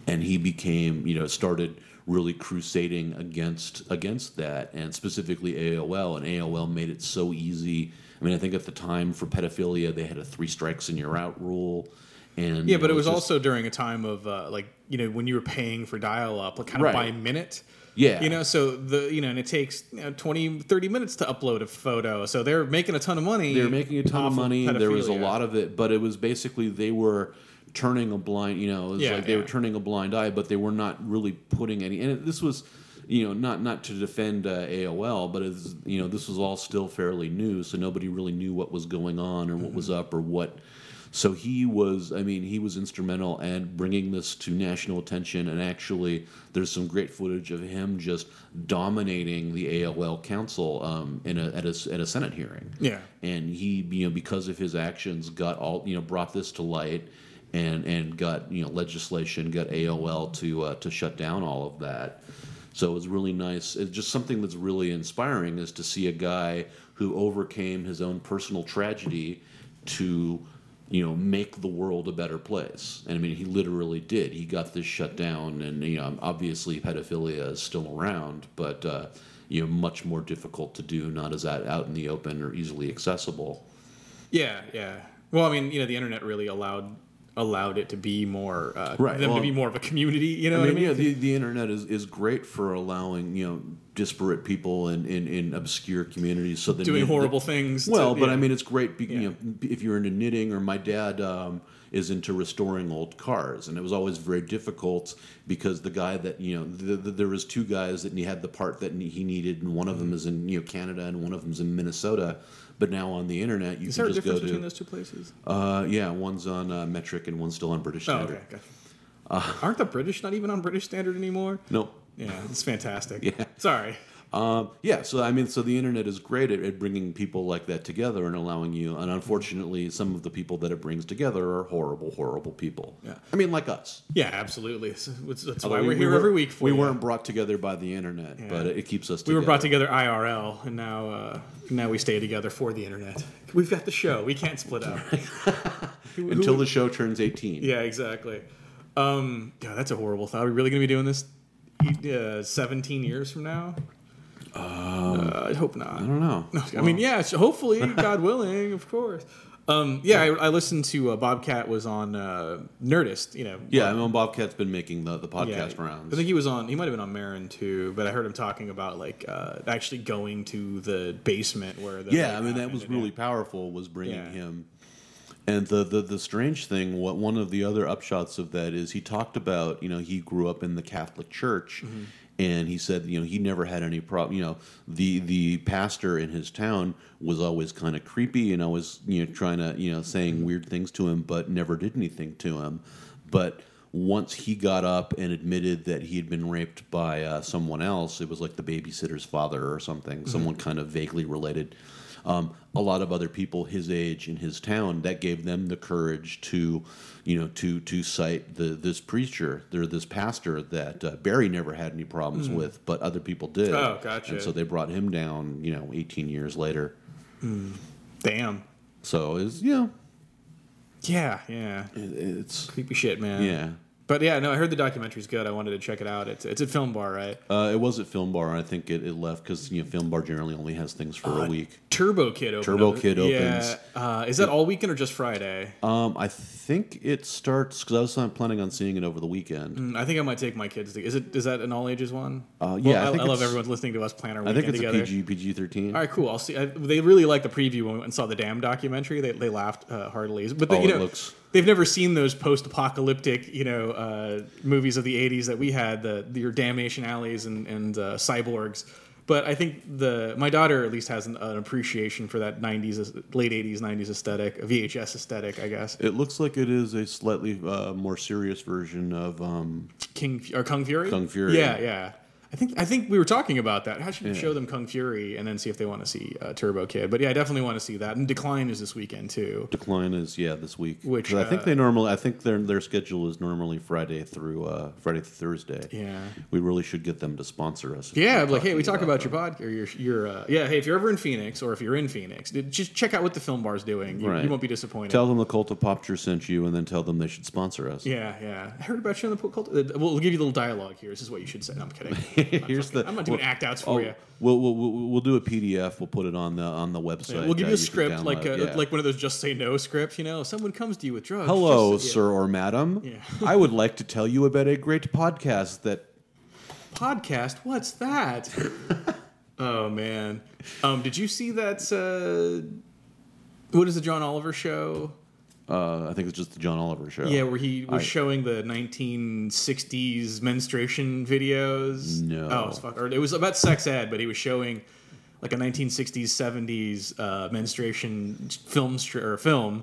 and he became, you know, started really crusading against against that, and specifically AOL, and AOL made it so easy. I mean, I think at the time for pedophilia, they had a three strikes and you're out rule. And Yeah, but know, it was just- also during a time of uh, like you know when you were paying for dial-up, like kind of Right. by minute. Yeah. You know, so the you know, and it takes you know, 20, 30 minutes to upload a photo. So they're making a ton of money. They're making a ton of money. There was a lot of it, but it was basically they were turning a blind. You know, it was Yeah, like they yeah. were turning a blind eye, but they were not really putting any. And it, this was, you know, not not to defend uh, AOL, but it's you know this was all still fairly new, so nobody really knew what was going on or what was Mm-hmm. up or what. So he was, I mean, he was instrumental in bringing this to national attention. And actually, there's some great footage of him just dominating the AOL counsel um, in a, at a at a Senate hearing Yeah. and he you know because of his actions got all you know brought this to light and and got you know legislation got AOL to uh, to shut down all of that so it was really nice. It's just something that's really inspiring is to see a guy who overcame his own personal tragedy to you know make the world a better place. And i mean he literally did. He got this shut down and you know obviously pedophilia is still around but uh, you know much more difficult to do not as out, out in the open or easily accessible. Yeah, yeah. Well, I mean, you know, the internet really allowed allowed it to be more uh, Right, them well- to be more of a community. You know I what I mean, mean? yeah, the, the internet is, is great for allowing you know disparate people in, in, in obscure communities. So that Doing you- horrible things. to- Well, but yeah. I mean, it's great. Be, Yeah. You know, if you're into knitting, or my dad um, is into restoring old cars, and it was always very difficult because the guy that you know, the, the, there was two guys that he had the part that he needed, and one of them is in you know Canada, and one of them's in Minnesota. But now on the internet, you is can there a just go difference between to those two places? uh, yeah, one's on uh, metric and one's still on British Oh, standard. okay. Gotcha. Aren't the British not even on British standard anymore? No. Yeah, it's fantastic. Yeah. Sorry. Um, yeah, so I mean, so the internet is great at, at bringing people like that together and allowing you. And unfortunately, some of the people that it brings together are horrible, horrible people. Yeah. I mean, like us. Yeah, absolutely. So it's- That's why Although we're we- here we every week for We you. weren't brought together by the internet, Yeah. but it, it keeps us. Together. We were brought together IRL, and now uh, now we stay together for the internet. We've got the show. We can't split up. Until who- the show turns eighteen. yeah, exactly. Um, God, that's a horrible thought. Are we really going to be doing this uh, 17 years from now? Uh, I hope not. Um, I don't know. I mean, yeah, hopefully, God willing, of course. Um, yeah, I, I listened to uh, Bobcat was on uh, Nerdist. You know, Yeah, I mean, Bobcat's been making the, the Yeah, podcast rounds. I think he was on. He might have been on Maron too, but I heard him talking about like uh, actually going to the basement where. The yeah, I mean that was really yeah. powerful. Was bringing Yeah. him, and the, the the strange thing, what one of the other upshots of that is he talked about you know he grew up in the Catholic Church, Mm-hmm. And he said you know he never had any problem. You know the the pastor in his town was always kind of creepy and always you know trying to you know saying weird things to him, but never did anything to him. But once he got up and admitted that he had been raped by uh, someone else, it was like the babysitter's father or something, someone kind of vaguely related. Um, a lot of other people his age in his town that gave them the courage to, you know, to to cite the this preacher, there this pastor that uh, Barry never had any problems with, but other people did. Oh, gotcha. And so they brought him down, you know, 18 years later. Damn. So is you know, Yeah, yeah. it, it's Creepy shit, man. yeah. But yeah, no, I heard the documentary's good. I wanted to check it out. It's it's at Film Bar, right? Uh, it was at Film Bar. I think it, it left because you know Film Bar generally only has things for a week. Turbo Kid opens. Turbo Kid Yeah. opens. Uh, is that all weekend or just Friday? Um, I think it starts because I was not planning on seeing it over the weekend. Mm, I think I might take my kids. To, is it is that an all ages one? Uh, yeah, Well, I I, think I love everyone's listening to us plan our weekend I think it's together. a PG PG thirteen. All right, cool. I'll see. I, they really liked the preview when we saw the Damn documentary. They, they laughed uh, heartily. But they, Oh, you it know, looks- they've never seen those post-apocalyptic, you know, uh, movies of the '80s that we had, the, the your Damnation Alleys and and uh, Cyborgs. But I think the my daughter at least has an, an appreciation for that '90s, late '80s, '90s aesthetic, a VHS aesthetic, I guess. It looks like it is a slightly uh, more serious version of um, King or Kung Fury. Kung Fury. Yeah, yeah. I think I think we were talking about that. How should we show them Kung Fury and then see if they want to see uh, Turbo Kid? But yeah, I definitely want to see that. And Decline is this weekend too. Decline is yeah this week. Which, 'Cause I think uh, they normally I think their their schedule is normally Friday through uh, Friday through Thursday. Yeah. We really should get them to sponsor us. Yeah, like hey, we talk about them. your pod or your your uh, yeah. Hey, if you're ever in Phoenix or if you're in Phoenix, just check out what the film bar's doing. You, Right. you won't be disappointed. Tell them the cult of Popture sent you, and then tell them they should sponsor us. yeah, yeah. I heard about you on the cult. Uh, we'll, we'll give you a little dialogue here. This is what you should say. No, I'm kidding. Here's the. I'm not doing act outs for oh, you. We'll, we'll we'll we'll do a PDF. We'll put it on the on the website. We'll give uh, you a can script like a, Yeah. like one of those just say no scripts. You know, someone comes to you with drugs. Hello, just- yeah. sir or madam. Yeah. I would like to tell you about a great podcast that. podcast. What's that? oh man, um, did you see that? Uh, what is the John Oliver show? Uh, I think it's just the John Oliver show. Yeah, where he was I- showing the 1960s menstruation videos. No. Oh, it was, fuck, it was about sex ed, but he was showing like a 1960s, 70s uh, menstruation film str- or film.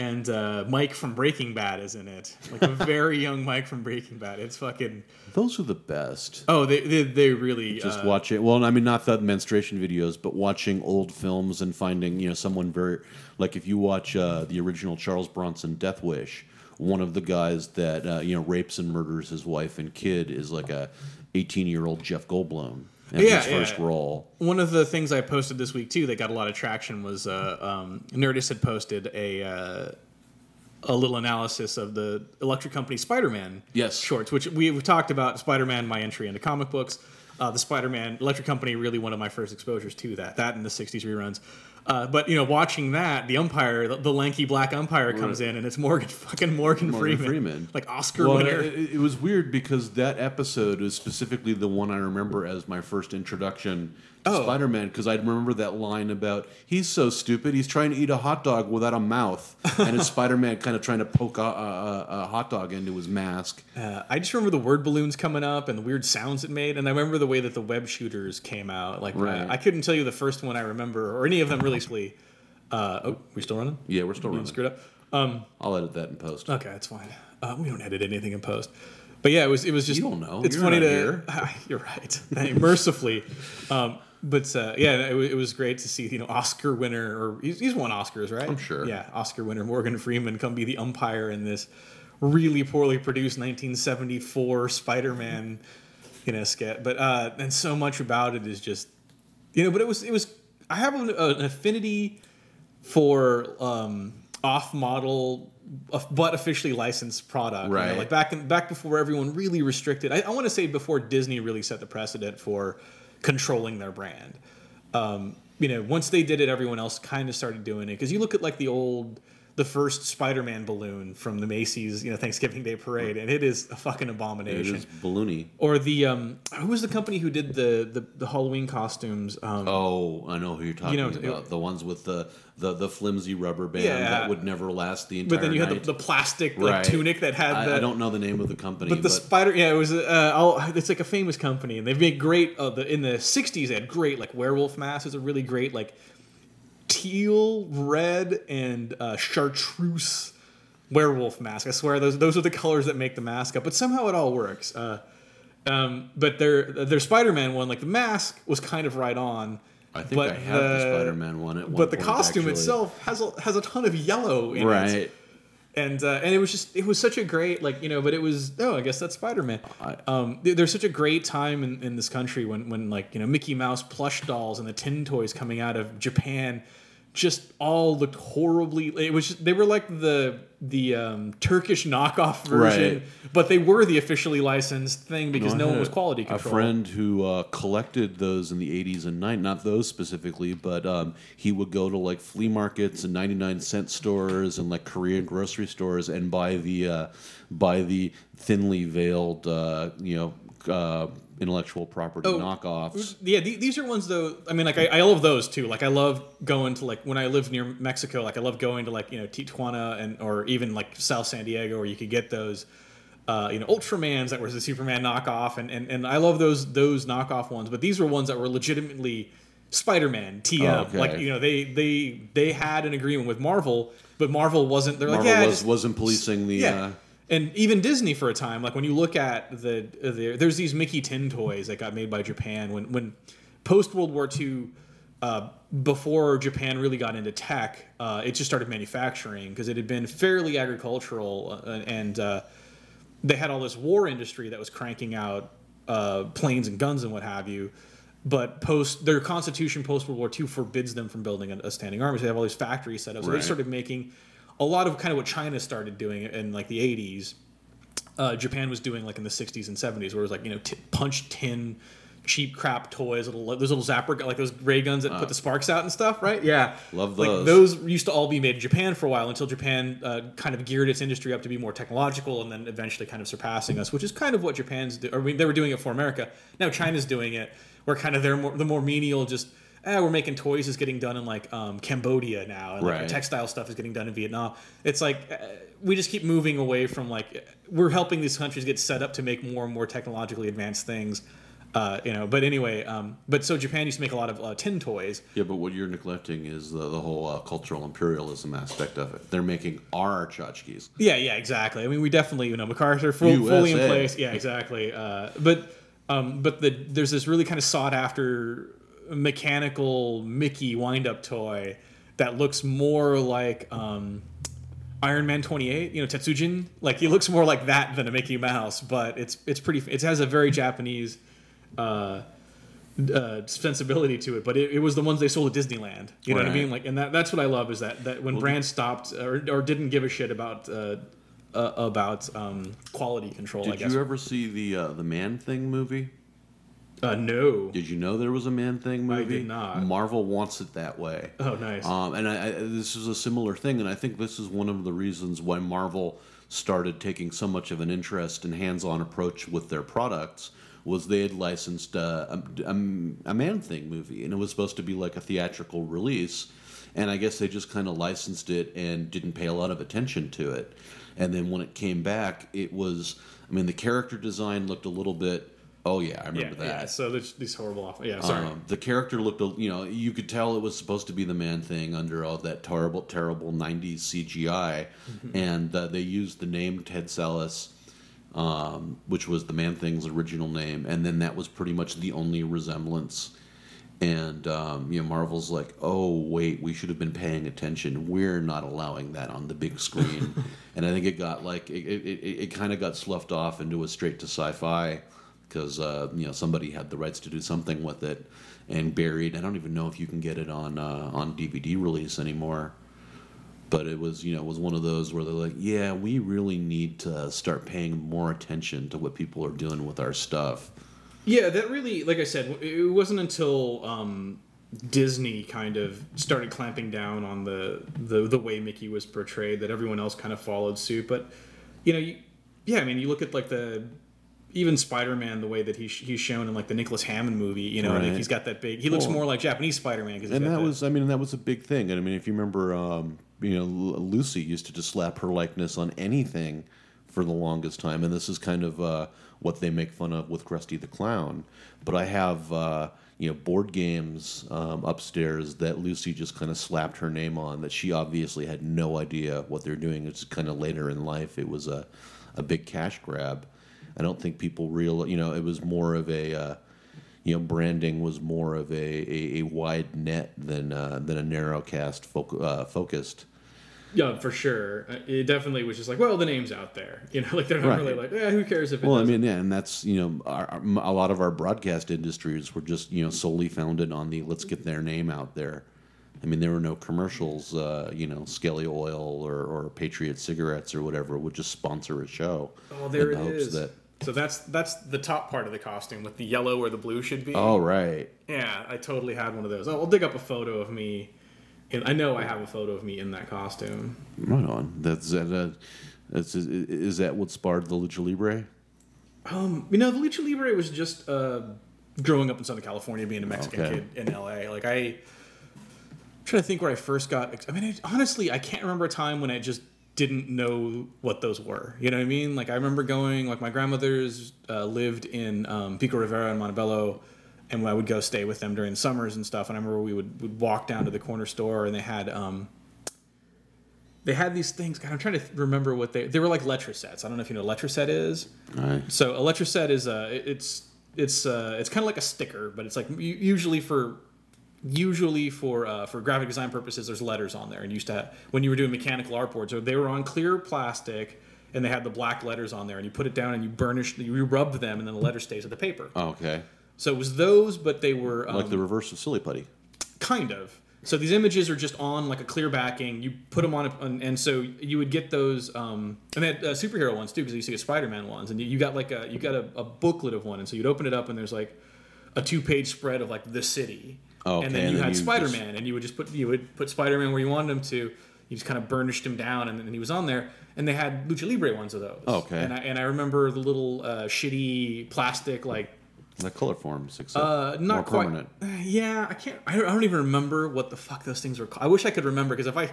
And uh, Mike from Breaking Bad is in it, like a very young Mike from Breaking Bad. It's fucking Those are the best. oh, they they, they really Just uh, watch it. Well, I mean, not the menstruation videos, but watching old films and finding, you know, someone very like if you watch uh, the original Charles Bronson Death Wish, one of the guys that uh, you know rapes and murders his wife and kid is like a 18 year old Jeff Goldblum. And Yeah, his first yeah. role. One of the things I posted this week too that got a lot of traction was uh, um, Nerdist had posted a uh, a little analysis of the Electric Company Spider-Man Yes. shorts, which we, we talked about. Spider-Man, my entry into comic books. Uh, the Spider-Man Electric Company, really one of my first exposures to that. That and the '60s reruns. Uh, but you know, watching that, the umpire, the, the lanky black umpire, comes in, and it's Morgan fucking Morgan, Morgan Freeman, Freeman. like Oscar Well, winner. it, it was weird because that episode is specifically the one I remember as my first introduction Oh. Spider-Man because I remember that line about he's so stupid he's trying to eat a hot dog without a mouth and it's Spider-Man kind of trying to poke a, a, a, hot dog into his mask. Uh, I just remember the word balloons coming up and the weird sounds it made, and I remember the way that the web shooters came out. Like, uh, Right. I couldn't tell you the first one I remember, or any of them really. Uh, oh, we still running? Yeah, we're still running. screwed up. Um, I'll edit that in post. okay, that's fine. Uh, we don't edit anything in post. But yeah, it was it was just You don't know. It's You're funny to here. you're right. Mercifully, um, but uh, yeah, it, it was great to see you know Oscar winner or he's, he's won Oscars, right? I'm sure. Yeah, Oscar winner Morgan Freeman come be the umpire in this really poorly produced 1974 Spider-Man, you know, sketch. But uh, and so much about it is just you know, but it was it was I have an, an affinity for um, off-model uh, but officially licensed product. you know, Right. like back in, back before everyone really restricted. I, I want to say before Disney really set the precedent for controlling their brand. Um, you know, once they did it, everyone else kind of started doing it. Because you look at like the old, the first Spider-Man balloon from the Macy's, you know, Thanksgiving Day parade, and it is a fucking abomination. is balloony. Or the um, who was the company who did the the, the Halloween costumes? Um, Oh, I know who you're talking you know, about. The ones with the, the, the flimsy rubber band Yeah. that would never last the entire but then you had the, the plastic like Right. tunic that had the. I, I don't know the name of the company, But the but spider, yeah, it was. Uh, I'll, it's like a famous company, and they've made great. Uh, the, in the '60s, they had great like werewolf masks. Is a really great like teal, red, and uh, chartreuse werewolf mask. I swear those those are the colors that make the mask up. But somehow it all works. Uh, um, but their their Spider-Man one, like the mask, was kind of right on. I think but I have the, the- Spider-Man one at one But the point, costume actually. itself has a, has a ton of yellow in it right? and uh, and it was just it was such a great like you know but it was oh I guess that's Spider Man. Um, there's such a great time in, in this country when when like you know Mickey Mouse plush dolls and the tin toys coming out of Japan just all looked horribly. It was just, they were like the the um, Turkish knockoff version, Right. but they were the officially licensed thing because I no one was quality control. A friend who uh, collected those in the 80s and 90s, not those specifically, but um, he would go to like flea markets and 99 cent stores and like Korean grocery stores and buy the uh, buy the thinly veiled, uh, you know, uh, intellectual property Oh, knockoffs. Yeah, the- these are ones though. I mean, like I, I love those too. Like I love going to like when I lived near Mexico. Like I love going to like you know Tijuana and or even like South San Diego where you could get those. Uh, you know, Ultramans that was the Superman knockoff, and, and and I love those those knockoff ones. But these were ones that were legitimately Spider-Man TM. Oh, okay. Like you know, they they they had an agreement with Marvel, but Marvel wasn't. They're like, yeah, was, just- wasn't policing the. yeah. Uh, and even Disney for a time, like when you look at the, the there's these Mickey tin toys that got made by Japan when when post World War II, uh, before Japan really got into tech, uh, it just started manufacturing because it had been fairly agricultural uh, and uh, they had all this war industry that was cranking out uh, planes and guns and what have you. But post their constitution post World War II forbids them from building a, a standing army. So they have all these factories set up. So they Right. started making a lot of kind of what China started doing in like the 80s. Uh, Japan was doing like in the 60s and 70s, where it was like you know t- punch tin, cheap crap toys, little those little zapper like those ray guns that put the sparks out and stuff, right? Yeah, Love Like those. those used to all be made in Japan for a while until Japan uh, kind of geared its industry up to be more technological, and then eventually kind of surpassing us, which is kind of what Japan's do. Or I mean, they were doing it for America. Now China's doing it, where kind of they're more the more menial just. Eh, we're making toys is getting done in like um, Cambodia now, and like Right. the textile stuff is getting done in Vietnam. It's like uh, we just keep moving away from like we're helping these countries get set up to make more and more technologically advanced things. Uh, you know, but anyway, um, but so Japan used to make a lot of uh, tin toys. yeah, but what you're neglecting is the, the whole uh, cultural imperialism aspect of it. They're making our tchotchkes. Yeah, yeah, exactly. I mean, we definitely, you know, MacArthur full, fully in place. Yeah, exactly. Uh, but um, but the there's this really kind of sought after mechanical Mickey wind up toy that looks more like um, Iron Man 28. You know, Tetsujin. Like he looks more like that than a Mickey Mouse, but it's it's pretty. It has a very Japanese. Uh, uh, sensibility to it, but it, it was the ones they sold at Disneyland. You know what I mean? Like, and that, that's what I love is that that when brands stopped or, or didn't give a shit about uh, uh, about um, quality control. I Did you ever see the uh, the Man Thing movie? Uh, no. Did you know there was a Man Thing movie? did not. Marvel wants it that way. Oh, nice. Um, and I, I, this is a similar thing, and I think this is one of the reasons why Marvel started taking so much of an interest and hands-on approach with their products. Was they had licensed uh, a, a, a Man Thing movie, and it was supposed to be like a theatrical release, and I guess they just kind of licensed it and didn't pay a lot of attention to it. And then when it came back, it was, I mean, the character design looked a little bit Oh yeah, I remember Yeah, that. yeah. So there's these horrible off. Yeah, sorry. Um, the character looked, you know, you could tell it was supposed to be the man thing under all that terrible, terrible '90s CGI, Mm-hmm. and uh, they used the name Ted Sallis, um, which was the man thing's original name, and then that was pretty much the only resemblance. And um, you know, Marvel's like, oh wait, we should have been paying attention. We're not allowing that on the big screen. and I think it got like it, it, it, it kind of got sloughed off into a straight to sci-fi because uh, you know somebody had the rights to do something with it and buried. I don't even know if you can get it on uh, on DVD release anymore. But it was you know was one of those where they're like, yeah, we really need to start paying more attention to what people are doing with our stuff. Yeah, that really, like I said, it wasn't until um, Disney kind of started clamping down on the, the the way Mickey was portrayed that everyone else kind of followed suit. But you know, you, yeah, I mean, you look at like the even Spider-Man, the way that he's he's shown in like the Nicholas Hammond movie. You know, like he's got that big. He looks Well- more like Japanese Spider-Man because and that was i mean that was a big thing. And i mean if you remember um, you know lucy used to just slap her likeness on anything for the longest time. And this is kind of uh, what they make fun of with krusty the clown. But i have uh, you know board games um, upstairs that lucy just kind of slapped her name on that she obviously had no idea what they're doing. It's kind of later in life. It was a, a big cash grab i don't think people real you know it was more of a uh, you know, branding was more of a, a, a wide net than uh, than a narrow cast foc- uh, focused. yeah, for sure. Uh, It definitely was just like, well, the name's out there. You know, like they're not Right. really like, yeah, who cares if Well, I doesn't mean, yeah, and that's you know, our, our- a lot of our broadcast industries were just you know solely founded on the let's get their name out there. I mean, there were no commercials, uh, you know, Skelly Oil or, or Patriot Cigarettes or whatever would just sponsor a show. Oh, there in it hopes is. That, So that's that's the top part of the costume with the yellow where the blue should be. oh, right. Yeah, I totally had one of those. I'll dig up a photo of me. And I know I have a photo of me in that costume. Right on. That's that. Uh, that's, is, that what sparred the Lucha Libre? Um, you know, the lucha libre was just uh, growing up in Southern California, being a Mexican Okay. kid in LA. Like I, trying to think where I first got. I mean, I, honestly, I can't remember a time when I just didn't know what those were. You know what I mean? Like I remember going. Like my grandmother's uh, lived in um, Pico Rivera and Montebello. And I would go stay with them during the summers and stuff. And I remember we would, would walk down to the corner store, and they had um, they had these things. God, I'm trying to remember what they they were like Letrasettes. I don't know if you know what Letraset is. All right. So a Letraset is uh it- it's it's uh it's kind of like a sticker, but it's like usually for usually for uh, for graphic design purposes. There's letters on there, and used to have, when you were doing mechanical art boards, or they were on clear plastic. And they had the black letters on there, and you put it down and you burnish, you rubbed them, and then the letter stays at the paper. Okay. So it was those, but they were um, Like the reverse of Silly Putty. kind of. So these images are just on like a clear backing. You put them on, a, and, and so you would get those, um, and they had uh, superhero ones too, because you used to get Spider-Man ones, and you, you got like a you got a, a booklet of one, and so you'd open it up, and there's like a two-page spread of like the city, Okay, and then and you then had Spider-Man, and you would just put you would put Spider-Man where you wanted him to. You just kind of burnished him down, and then he was on there. And they had Lucha Libre ones of those. Okay. And I, and I remember the little uh, shitty plastic like the Colorforms, except uh, not more quite. permanent. Yeah, I can't. I don't, I don't even remember what the fuck those things were. called. I wish I could remember because if I,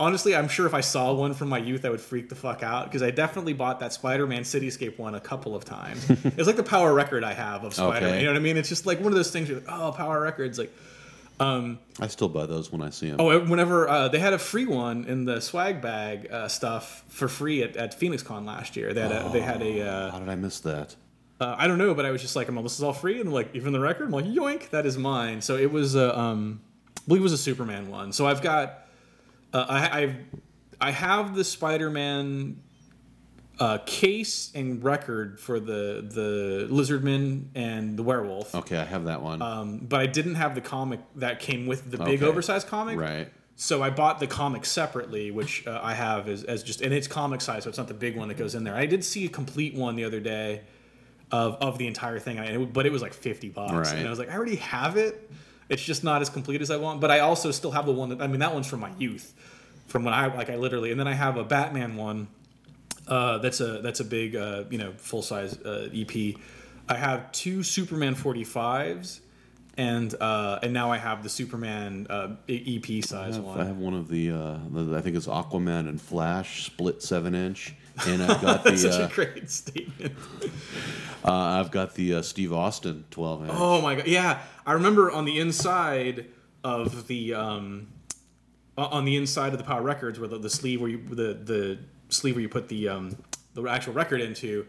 honestly, I'm sure if I saw one from my youth, I would freak the fuck out because I definitely bought that Spider-Man Cityscape one a couple of times. it's like the power record I have of Spider-Man. Okay. You know what I mean? It's just like one of those things. You're like, oh, power records. Like, Um, I still buy those when I see them. oh, whenever uh, they had a free one in the swag bag uh, stuff for free at, at PhoenixCon last year. They had a, they had a. Uh, How did I miss that? uh, I don't know, but I was just like, I'm this is all free, and like, even the record, I'm like, yoink, that is mine. So it was, uh, um, I believe it was a Superman one. So I've got, uh, I, I've, I have the Spider-Man uh, case and record for the the Lizardman and the Werewolf, Okay, I have that one. um, but I didn't have the comic that came with the big Okay. oversized comic. right. So I bought the comic separately, which uh, I have as, as just, and it's comic size, so it's not the big one that goes in there. I did see a complete one the other day of, of the entire thing, but it was like fifty bucks, Right. and I was like, I already have it. It's just not as complete as I want, but I also still have the one that I mean, that one's from my youth, from when I like I literally, and then I have a Batman one. Uh, that's a that's a big uh, you know full size uh, EP. I have two Superman 45s, and uh, and now I have the Superman uh, EP I size one. I have one of the, uh, the, I think it's Aquaman and Flash split seven inch, and I've got That's the, such uh, a great statement. Uh, I've got the uh, Steve Austin 12 inch. Oh my god, yeah! I remember on the inside of the um, on the inside of the Power Records, where the, the sleeve where you the the sleeve where you put the um, the actual record into.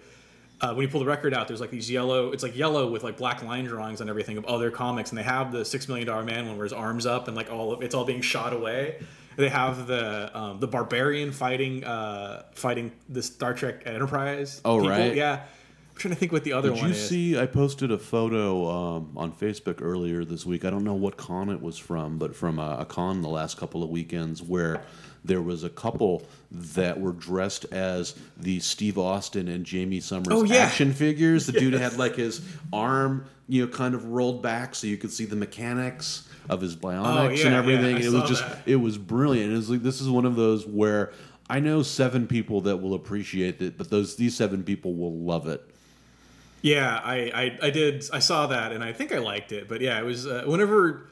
Uh, when you pull the record out, there's like these yellow. It's like yellow with like black line drawings and everything of other comics, and they have the Six Million Dollar Man one where his arms up and like all of, it's all being shot away. They have the um, the barbarian fighting uh, fighting the Star Trek Enterprise. Oh, right. yeah. I'm trying to think what the other Did one you is. see? I posted a photo um, on Facebook earlier this week. I don't know what con it was from, but from a, a con the last couple of weekends where there was a couple that were dressed as the Steve Austin and Jaime Sommers Oh, yeah. action figures. The dude had like his arm, you know, kind of rolled back so you could see the mechanics of his bionics Oh, yeah, and yeah, everything. And it was just, that. it was brilliant. It was like this is one of those where. I know seven people that will appreciate it, but those these seven people will love it. Yeah, I, I, I did. I saw that, and I think I liked it. But yeah, it was uh, whenever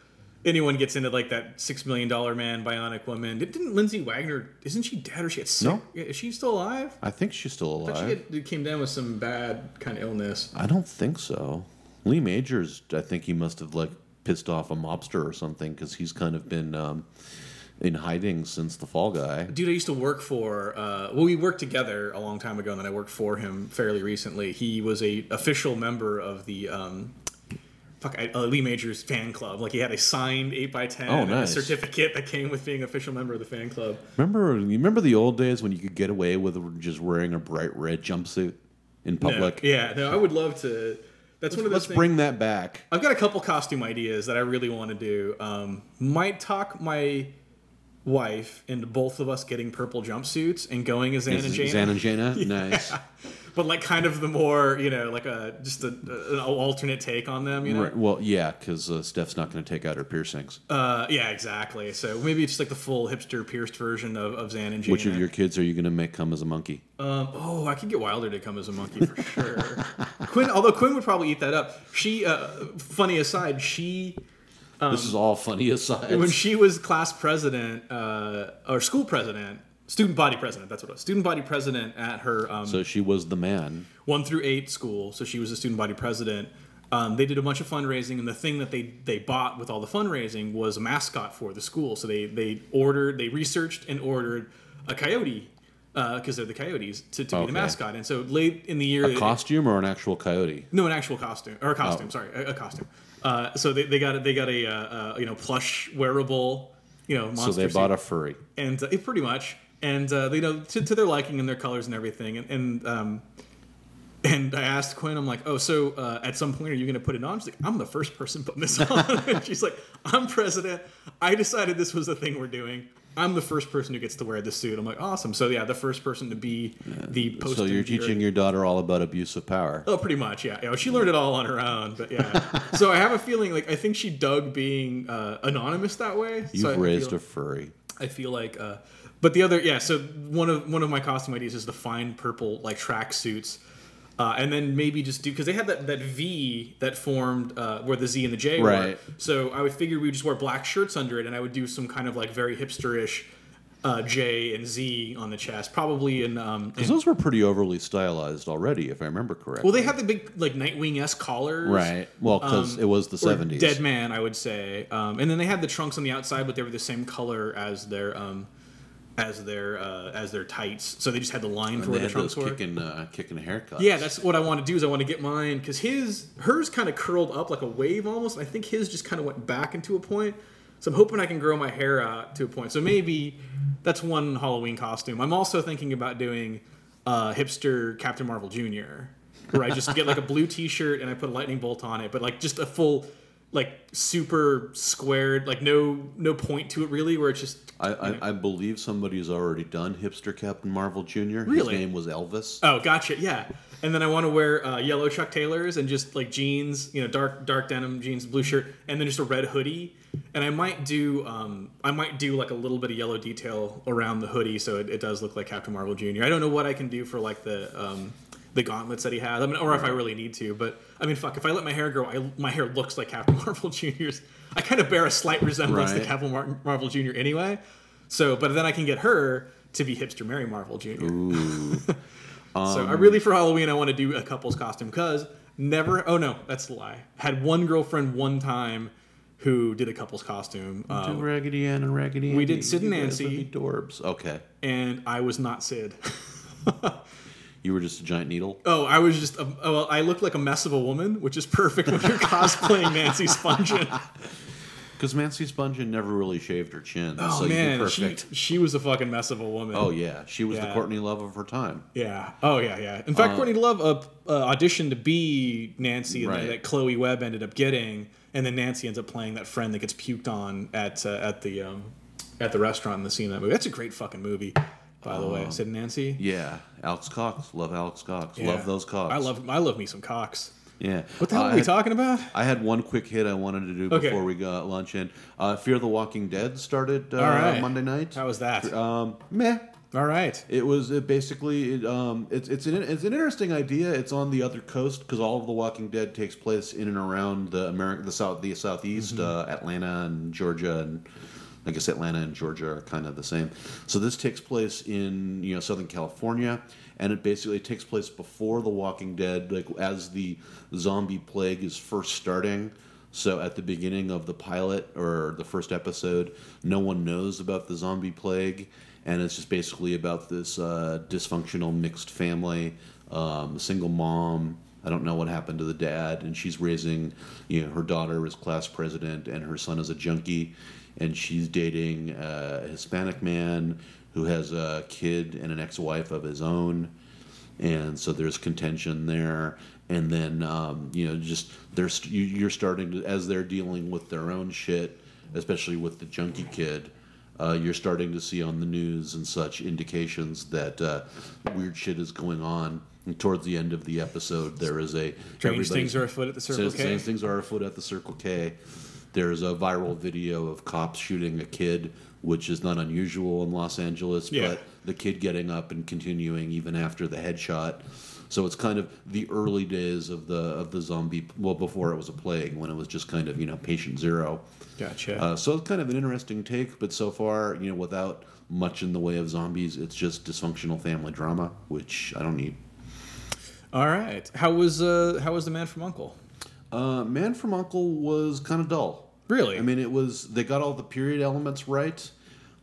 anyone gets into like that six million dollar man, bionic woman. Didn't Lindsay Wagner? Isn't she dead or she had sick? No. Is she still alive? I think she's still I thought alive. she had, came down with some bad kind of illness. I don't think so. Lee Majors, I think he must have like pissed off a mobster or something because he's kind of been um, in hiding since the Fall Guy. Dude, I used to work for. Uh, well, we worked together a long time ago, and then I worked for him fairly recently. He was a official member of the. Um, Fuck, I- uh, Lee Majors fan club. Like he had a signed eight x ten Oh, a certificate that came with being official member of the fan club. Remember, you remember the old days when you could get away with just wearing a bright red jumpsuit in No, public? yeah, no, I would love to. That's one of those Let's things. bring that back. I've got a couple costume ideas that I really want to do. Um, might talk my wife into both of us getting purple jumpsuits and going as Xana and Jana. Zan and Jayna? Nice. But like kind of the more you know, like a just a, a- an alternate take on them. You know. Right, Well, yeah, because uh, Steph's not going to take out her piercings. Uh, yeah, exactly. So maybe it's like the full hipster pierced version of, of Zan and Jayna. Which of your kids are you going to make come as a monkey? Um, oh, I could get Wilder to come as a monkey for sure. Quinn, although Quinn would probably eat that up. She, uh, funny aside, she this is all funny aside. when she was class president uh, or school president, student body president. That's what it was. Student body president at her um, so she was the man. one through eight school. So she was a student body president. Um, they did a bunch of fundraising, and the thing that they they bought with all the fundraising was a mascot for the school. So they they ordered, they researched and ordered a coyote because they're the coyotes to, to be the mascot. And so late in the year, A costume or an actual coyote? no, an actual costume or a costume. Oh. Sorry, a, a costume. Uh, so they, they got a, they got a uh, uh, you know plush wearable you know monster So they suit. bought a furry. and uh, it pretty much and uh, you know to, to their liking and their colors and everything and and um, and I asked Quinn, I'm like, oh, so uh, at some point are you going to put it on? She's like, I'm the first person putting this on. and she's like, I'm president. I decided this was the thing we're doing. I'm the first person who gets to wear this suit. I'm like, awesome. So yeah, the first person to be the post. So you're teaching your daughter all about abuse of power. Oh, pretty much, yeah. yeah. She learned it all on her own, but yeah. so I have a feeling like I think she dug being uh, anonymous that way. You've so raised feel, a furry. I feel like, uh, but the other, yeah. So one of one of my costume ideas is the fine purple like track suits. Uh, and then maybe just do because they had that, that V that formed uh, where the Z and the J were. So I would figure we would just wear black shirts under it, and I would do some kind of like very hipsterish uh, J and Z on the chest, probably in. Um, Because those were pretty overly stylized already, if I remember correctly. well, they had the big like Nightwing s collars, right. Well, because Um, it was the 70s. Dead Man, I would say. Um, and then they had the trunks on the outside, but they were the same color as their um, as their uh, as their tights. So they just had the line for And where they the trunks were. kicking, uh, kicking haircuts. Yeah, that's what I want to do. Is I want to get mine because his hers kind of curled up like a wave almost. I think his just kind of went back into a point. So I'm hoping I can grow my hair out to a point. So maybe that's one Halloween costume. I'm also thinking about doing uh, hipster Captain Marvel Jr. Where I just get like a blue T-shirt and I put a lightning bolt on it, but like just a full, like super squared, like no no point to it really. Where it's just I, I, I believe somebody's already done hipster Captain Marvel Jr. Really? His name was Elvis. Oh, gotcha. Yeah, and then I want to wear uh, yellow Chuck Taylors and just like jeans, you know, dark dark denim jeans, blue shirt, and then just a red hoodie. And I might do, um, I might do like a little bit of yellow detail around the hoodie, so it, it does look like Captain Marvel Jr. I don't know what I can do for like the um, the gauntlets that he has. I mean, or if I really need to. But I mean, fuck, if I let my hair grow, I, my hair looks like Captain Marvel Jr.'s. I kind of bear a slight resemblance to Right. Captain Mar- Marvel Jr. anyway. So, but then I can get her to be hipster Mary Marvel Jr. so I really for Halloween I want to do a couple's costume because never. Oh no, that's a lie. Had one girlfriend one time who did a couple's costume, Do uh, Raggedy Ann and Raggedy we Andy. did Sid and You guys would Nancy. Dorbs. Okay. and I was not Sid. You were just a giant needle. Oh, I was just. A, oh, well, I looked like a mess of a woman, which is perfect when you're cosplaying Nancy Spungen. Because Nancy Spungen never really shaved her chin. Oh so man, she, she was a fucking mess of a woman. Oh yeah, she was the Courtney Love of her time. Yeah. Oh yeah, yeah. In fact, Courtney Love uh, uh, auditioned to be Nancy, and Right. that Chloe Webb ended up getting, and then Nancy ends up playing that friend that gets puked on at uh, at the um, at the restaurant in the scene of that movie. That's a great fucking movie, by the way. Sid and Nancy. Yeah, Alex Cox. Love Alex Cox. Yeah. Love those Cox. I love I love me some Cox. Yeah. What the hell Uh, are we had- talking about? I had one quick hit I wanted to do Okay. before we got lunch in. Uh, Fear the Walking Dead started uh, right. Monday night. How was that? Um, meh. All right. It was it basically it, um, it's it's an it's an interesting idea. It's on the other coast because all of the Walking Dead takes place in and around the America the south the southeast Mm-hmm. uh, Atlanta and Georgia and I guess Atlanta and Georgia are kind of the same. So this takes place in you know Southern California, and it basically takes place before the Walking Dead, like as the zombie plague is first starting. So at the beginning of the pilot or the first episode, no one knows about the zombie plague, and it's just basically about this uh, dysfunctional mixed family, um, a single mom. I don't know what happened to the dad, and she's raising, you know, her daughter is class president, and her son is a junkie, and she's dating a Hispanic man who has a kid and an ex-wife of his own and so there's contention there and then um, you know just there's you, you're starting to as they're dealing with their own shit especially with the junkie kid uh, you're starting to see on the news and such indications that uh, weird shit is going on and towards the end of the episode there is a Strange things are afoot at the Circle Says- K. says things are afoot at the Circle K. There's a viral video of cops shooting a kid, which is not unusual in Los Angeles, Yeah. but the kid getting up and continuing even after the headshot. So it's kind of the early days of the of the zombie. Well, before it was a plague, when it was just kind of you know patient zero. Gotcha. Uh, so it's kind of an interesting take, but so far you know without much in the way of zombies, it's just dysfunctional family drama, which I don't need. All right. How was uh how was the Man from Uncle? Uh, Man from Uncle was kind of dull. Really? I mean, it was they got all the period elements right.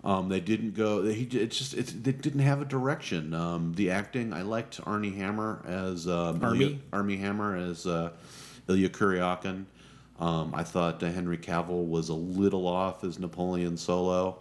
Um, they didn't go. They, it's just it's, they didn't have a direction. Um, the acting, I liked Arnie Hammer as um, Armie? Ilya, Hammer as uh, Ilya Kuryakin. Um, I thought uh, Henry Cavill was a little off as Napoleon Solo.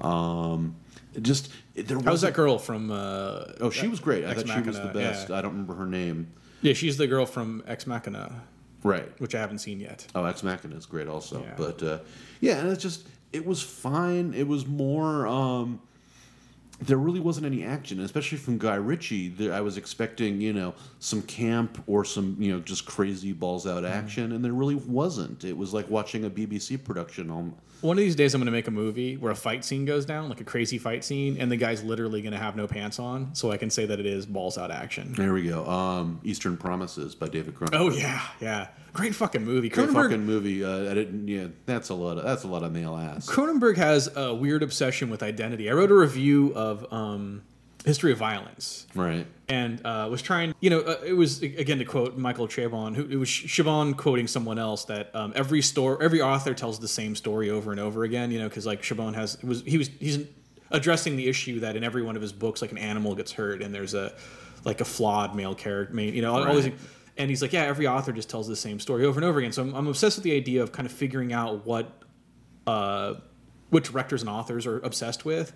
Um, just there How's was that girl from? Uh, Oh, she was great. I Ex thought she was the best. yeah. I don't remember her name. Yeah, she's the girl from Ex Machina, Right. which I haven't seen yet. Oh, Ex Machina is great also. Yeah. But uh, yeah, and it's just it was fine. It was more. Um, there really wasn't any action, especially from Guy Ritchie. There, I was expecting, you know, some camp or some, you know, just crazy balls out Mm-hmm. action, and there really wasn't. It was like watching a BBC production. On One of these days, I'm going to make a movie where a fight scene goes down, like a crazy fight scene, and the guy's literally going to have no pants on, so I can say that it is balls out action. there we go. Um, Eastern Promises by David Cronenberg. Oh yeah, yeah, great fucking movie. Great Cronenberg, fucking movie. Uh, I didn't. Yeah, that's a lot. Of, that's a lot of male ass. Cronenberg has a weird obsession with identity. I wrote a review of um, History of Violence, Right. and uh, was trying. You know, uh, it was again to quote Michael Chabon, who it was Chabon quoting someone else that um, every store, every author tells the same story over and over again. You know, because like Chabon has it was he was he's addressing the issue that in every one of his books, like an animal gets hurt, and there's a like a flawed male character. You know, always. Right. And he's like, yeah, every author just tells the same story over and over again. So I'm, I'm obsessed with the idea of kind of figuring out what uh, what directors and authors are obsessed with.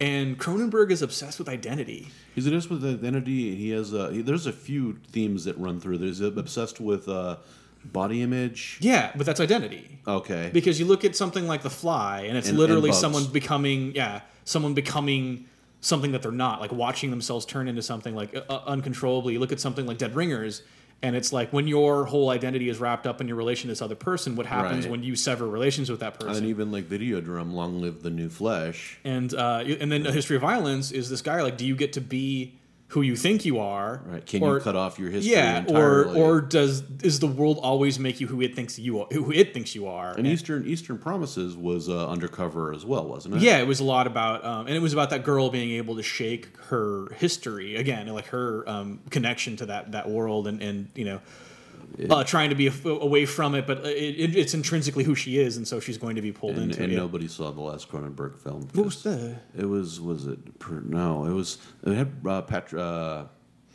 And Cronenberg is obsessed with identity. He's obsessed with identity. He has. Uh, he, there's a few themes that run through. There's obsessed with uh, body image. Yeah, but that's identity. Okay. Because you look at something like The Fly, and it's And- literally and someone becoming, yeah, someone becoming something that they're not, like watching themselves turn into something like uh, uncontrollably. You look at something like Dead Ringers, and it's like when your whole identity is wrapped up in your relation to this other person, what happens Right. when you sever relations with that person? and even like Videodrome, Long Live the New Flesh. and uh, and then a history of violence is this guy like do you get to be who you think you are. Right. Can or, you cut off your history Yeah, or entirely? or does is the world always make you who it thinks you are, who it thinks you are? and Eastern Eastern Promises was uh, undercover as well, wasn't it? Yeah, it was a lot about, um, and it was about that girl being able to shake her history again, like her um, connection to that that world, and and you know, uh, trying to be away from it, but it, it, it's intrinsically who she is, and so she's going to be pulled And, into and it. And nobody saw the last Cronenberg film. what was the? It was was it? Per, no, it was. It had uh, Patrick. Uh,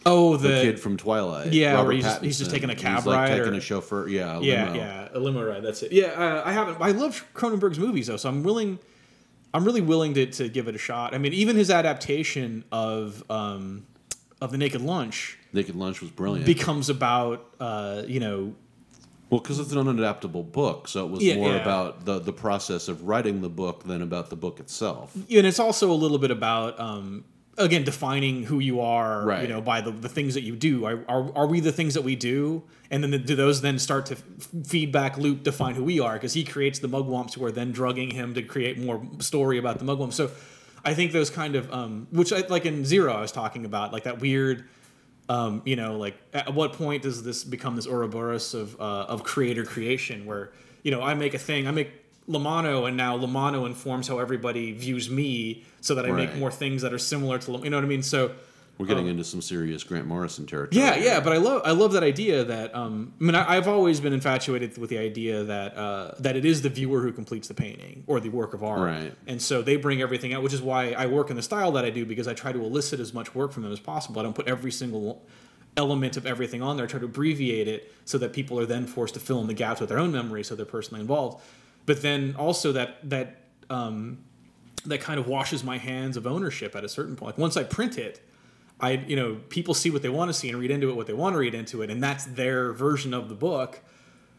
Oh, the, the, kid from Twilight. Yeah, Robert he's just- he's just taking a cab he's like ride taking or- a chauffeur. Yeah, a yeah, limo. yeah, a limo ride. That's it. Yeah, uh, I haven't. I love Cronenberg's movies though, so I'm willing. I'm really willing to, to give it a shot. I mean, even his adaptation of um, of the Naked Lunch Naked Lunch was brilliant. becomes about uh, you know well, because it's an unadaptable book, so it was Yeah, more yeah. about the the process of writing the book than about the book itself. and it's also a little bit about um, again defining who you are you know by the, the things that you do are, are, are we the things that we do and then the, do those then start to f- feedback loop define who we are because he creates the mugwumps who are then drugging him to create more story about the mugwumps so i think those kind of um, which I, like in zero i was talking about like that weird um, you know, like at what point does this become this Ouroboros of uh, of creator creation, where you know I make a thing, I make Lamano, and now Lamano informs how everybody views me, so that I make more things that are similar to, you know what I mean? So We're getting into some serious Grant Morrison territory. Yeah, yeah, but I love I love that idea that um, I mean I, I've always been infatuated with the idea that uh, that it is the viewer who completes the painting or the work of art, Right. And so they bring everything out, which is why I work in the style that I do because I try to elicit as much work from them as possible. I don't put every single element of everything on there. I try to abbreviate it so that people are then forced to fill in the gaps with their own memory, so they're personally involved. But then also that that um, that kind of washes my hands of ownership at a certain point. Like once I print it, I you know people see what they want to see and read into it what they want to read into it, and that's their version of the book,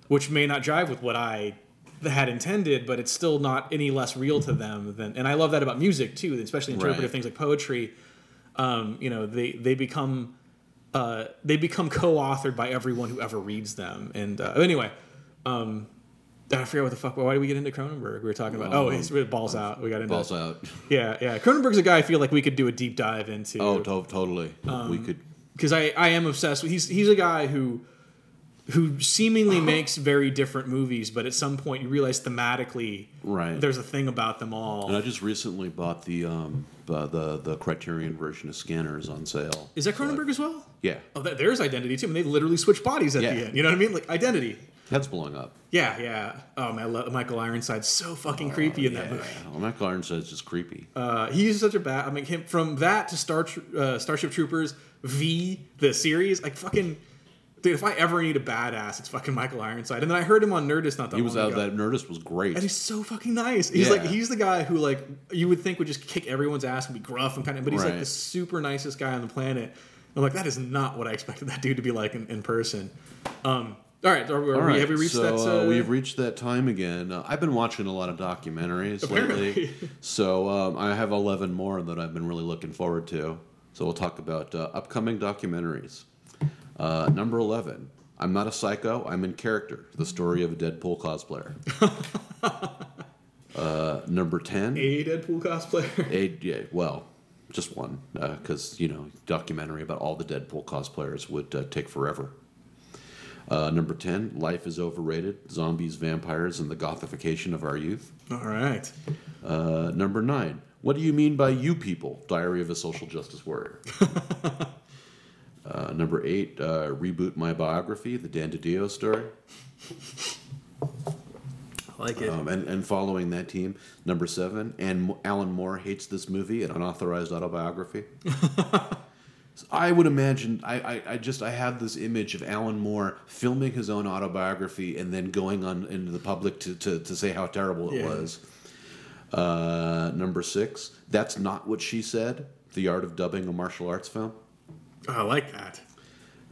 which may not jive with what I had intended, but it's still not any less real to them than. And I love that about music too, especially interpretive Right. things like poetry. Um, you know, they they become uh, they become co-authored by everyone who ever reads them. And uh, anyway, um, I forget what the fuck. Why did we get into Cronenberg? We were talking about. Oh, he's balls out. We got into balls out. yeah, yeah. Cronenberg's a guy I feel like we could do a deep dive into. Oh, to- totally. Um, we could. because I, I am obsessed with. He's he's a guy who who seemingly makes very different movies, but at some point you realize thematically Right. there's a thing about them all. And I just recently bought the um uh, the the Criterion version of Scanners on sale. Is that Cronenberg as well? Yeah, Oh, that, there's Identity too. I mean, they literally switch bodies at Yeah. the end. You know what I mean? Like Identity. Head's blowing up. Yeah, yeah. Oh man, I love- Michael Ironside's so fucking creepy in that movie. Well, Michael Ironside's just creepy. Uh, he's such a bad. I mean, him from that to Star uh, Starship Troopers V the series, like fucking. Dude, if I ever need a badass, it's fucking Michael Ironside. And then I heard him on Nerdist not that he was long out. ago. That Nerdist was great. And he's so fucking nice. He's Yeah. like he's the guy who like you would think would just kick everyone's ass and be gruff and kind of, but he's like the super nicest guy on the planet. I'm like that is not what I expected that dude to be like in, in person. Um, all right, are, we- are All we, right, have we reached so, that? Uh, Uh, we've reached that time again. Uh, I've been watching a lot of documentaries Apparently. lately, so um, I have eleven more that I've been really looking forward to. So we'll talk about uh, upcoming documentaries. Uh, number eleven. I'm not a psycho. I'm in character. The story of a Deadpool cosplayer. uh, number ten. a Deadpool cosplayer. A, yeah, well, just one, because you know, documentary about all the Deadpool cosplayers would uh, take forever. Uh, number ten, life is overrated. Zombies, vampires, and the gothification of our youth. All right. Uh, number nine, what do you mean by you people? Diary of a Social Justice Warrior. uh, number eight, uh, reboot my biography, the Dan DiDio story. I like it. Um, and, and following that team, number seven, and Mo- Alan Moore hates this movie, an unauthorized autobiography. I would imagine, I, I, I just, I have this image of Alan Moore filming his own autobiography and then going on into the public to, to, to say how terrible it Yeah. was. Uh, number six, that's not what she said. The art of dubbing a martial arts film. Oh, I like that.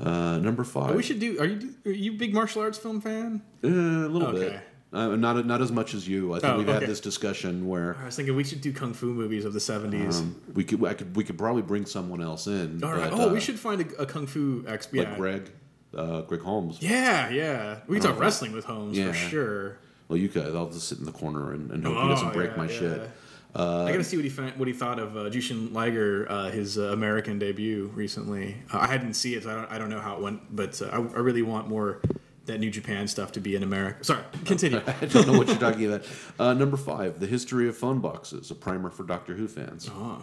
Uh, number five, We should do. Are you are you a big martial arts film fan? uh, a little Okay. bit. Uh, not not as much as you. I think Oh, we've okay. had this discussion where I was thinking we should do kung fu movies of the '70s. Um, we could, I could, we could probably bring someone else in. All right. but, oh, uh, we should find a, a kung fu expert. like Greg, uh, Greg Holmes. Yeah, yeah. We can talk wrestling with Holmes Yeah. for sure. Well, you could. I'll just sit in the corner and, and hope Oh, he doesn't break yeah, my yeah. shit. I gotta see what he fa- what he thought of uh, Jushin Liger, uh, his uh, American debut recently. Uh, I hadn't seen it, so I don't, I don't know how it went, but uh, I, I really want more that New Japan stuff to be in America. Sorry, continue. I don't know what you're talking about. Uh, number five, The History of Phone Boxes, a primer for Doctor Who fans. oh.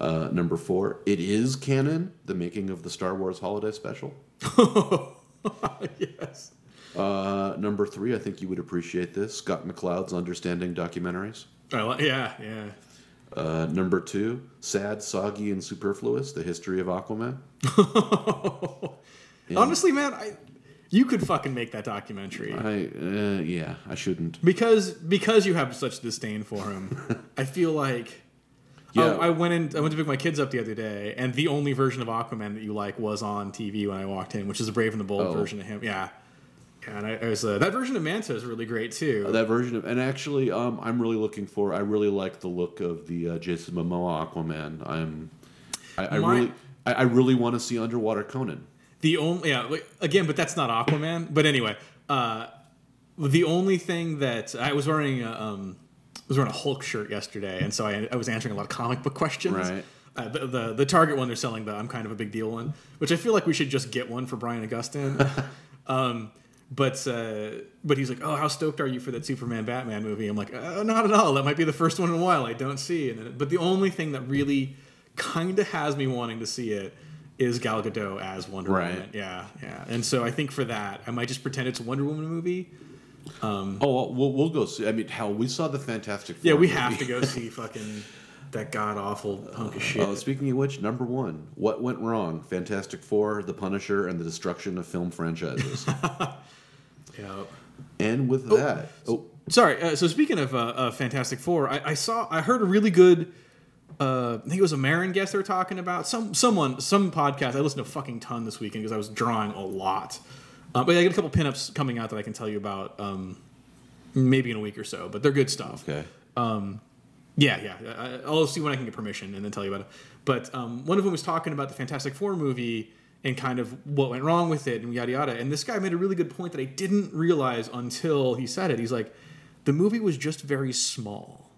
Uh, number four, It Is Canon, the making of the Star Wars Holiday Special. yes. Uh, number three, I think you would appreciate this Scott McCloud's Understanding Documentaries. I li- yeah, yeah. Uh, number two, Sad, Soggy, and Superfluous, The History of Aquaman. Honestly, man, I you could fucking make that documentary I, uh, yeah, I shouldn't. because because you have such disdain for him. I feel like. Yeah. Oh, I went in. I went to pick my kids up the other day, and the only version of Aquaman that you like was on TV when I walked in, which is a Brave and the Bold Oh. version of him. Yeah, yeah and I, I was uh, that version of Manta is really great too. That version of, and actually, um, I'm really looking for. I really like the look of the uh, Jason Momoa Aquaman. I'm, I, I My- really, I, I really want to see Underwater Conan. The only yeah like, again, but that's not Aquaman. But anyway, uh, the only thing that I was wearing a, um, I was wearing a Hulk shirt yesterday, and so I, I was answering a lot of comic book questions. Right. Uh, the, the the Target one they're selling the I'm kind of a big deal one, which I feel like we should just get one for Brian Augustine. um, but uh, but he's like, oh, how stoked are you for that Superman Batman movie? I'm like, uh, not at all. That might be the first one in a while I don't see. And then, but the only thing that really kind of has me wanting to see it is Gal Gadot as Wonder Right. Woman. Yeah, yeah. And so I think for that, I might just pretend it's a Wonder Woman movie. Oh, well, we'll, go see. I mean, hell, we saw the Fantastic Four. Yeah, we movie. have to go see fucking that god awful hunk of shit. Uh, speaking of which, number one, what went wrong? Fantastic Four, The Punisher, and the destruction of film franchises. yeah. and with that, oh, Sorry. Uh, so speaking of uh, uh, Fantastic Four, I, I saw, I heard a really good. Uh, I think it was a Maron guest they were talking about. Some someone, some podcast. I listened to a fucking ton this weekend because I was drawing a lot. Uh, but I got a couple pinups coming out that I can tell you about. Um, maybe in a week or so, but they're good stuff. okay. Yeah, yeah. I- I'll see when I can get permission and then tell you about it. But um, one of them was talking about the Fantastic Four movie and kind of what went wrong with it and yada yada. And this guy made a really good point that I didn't realize until he said it. He's like, the movie was just very small.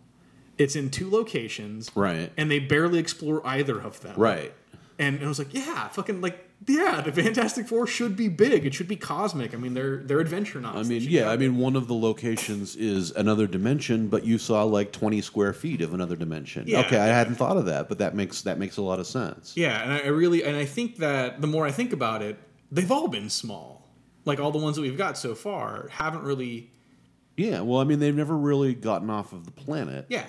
It's in two locations, Right. And they barely explore either of them, Right. And, and I was like, yeah, fucking like, yeah, the Fantastic Four should be big. It should be cosmic. I mean, they're they're adventure I novels. They mean, yeah, I mean, one of the locations is another dimension, but you saw like 20 square feet of another dimension. Yeah. okay, I hadn't thought of that, but that makes that makes a lot of sense. Yeah, and I I really and I think that the more I think about it, they've all been small. Like all the ones that we've got so far haven't really. Yeah, well, I mean, they've never really gotten off of the planet. Yeah,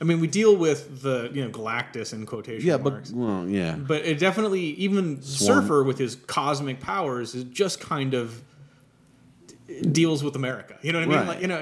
I mean we deal with the you know Galactus in quotation Yeah, marks. but well, yeah, But it definitely even. Surfer with his cosmic powers is just kind of deals with America. You know what I mean? Right. Like you know,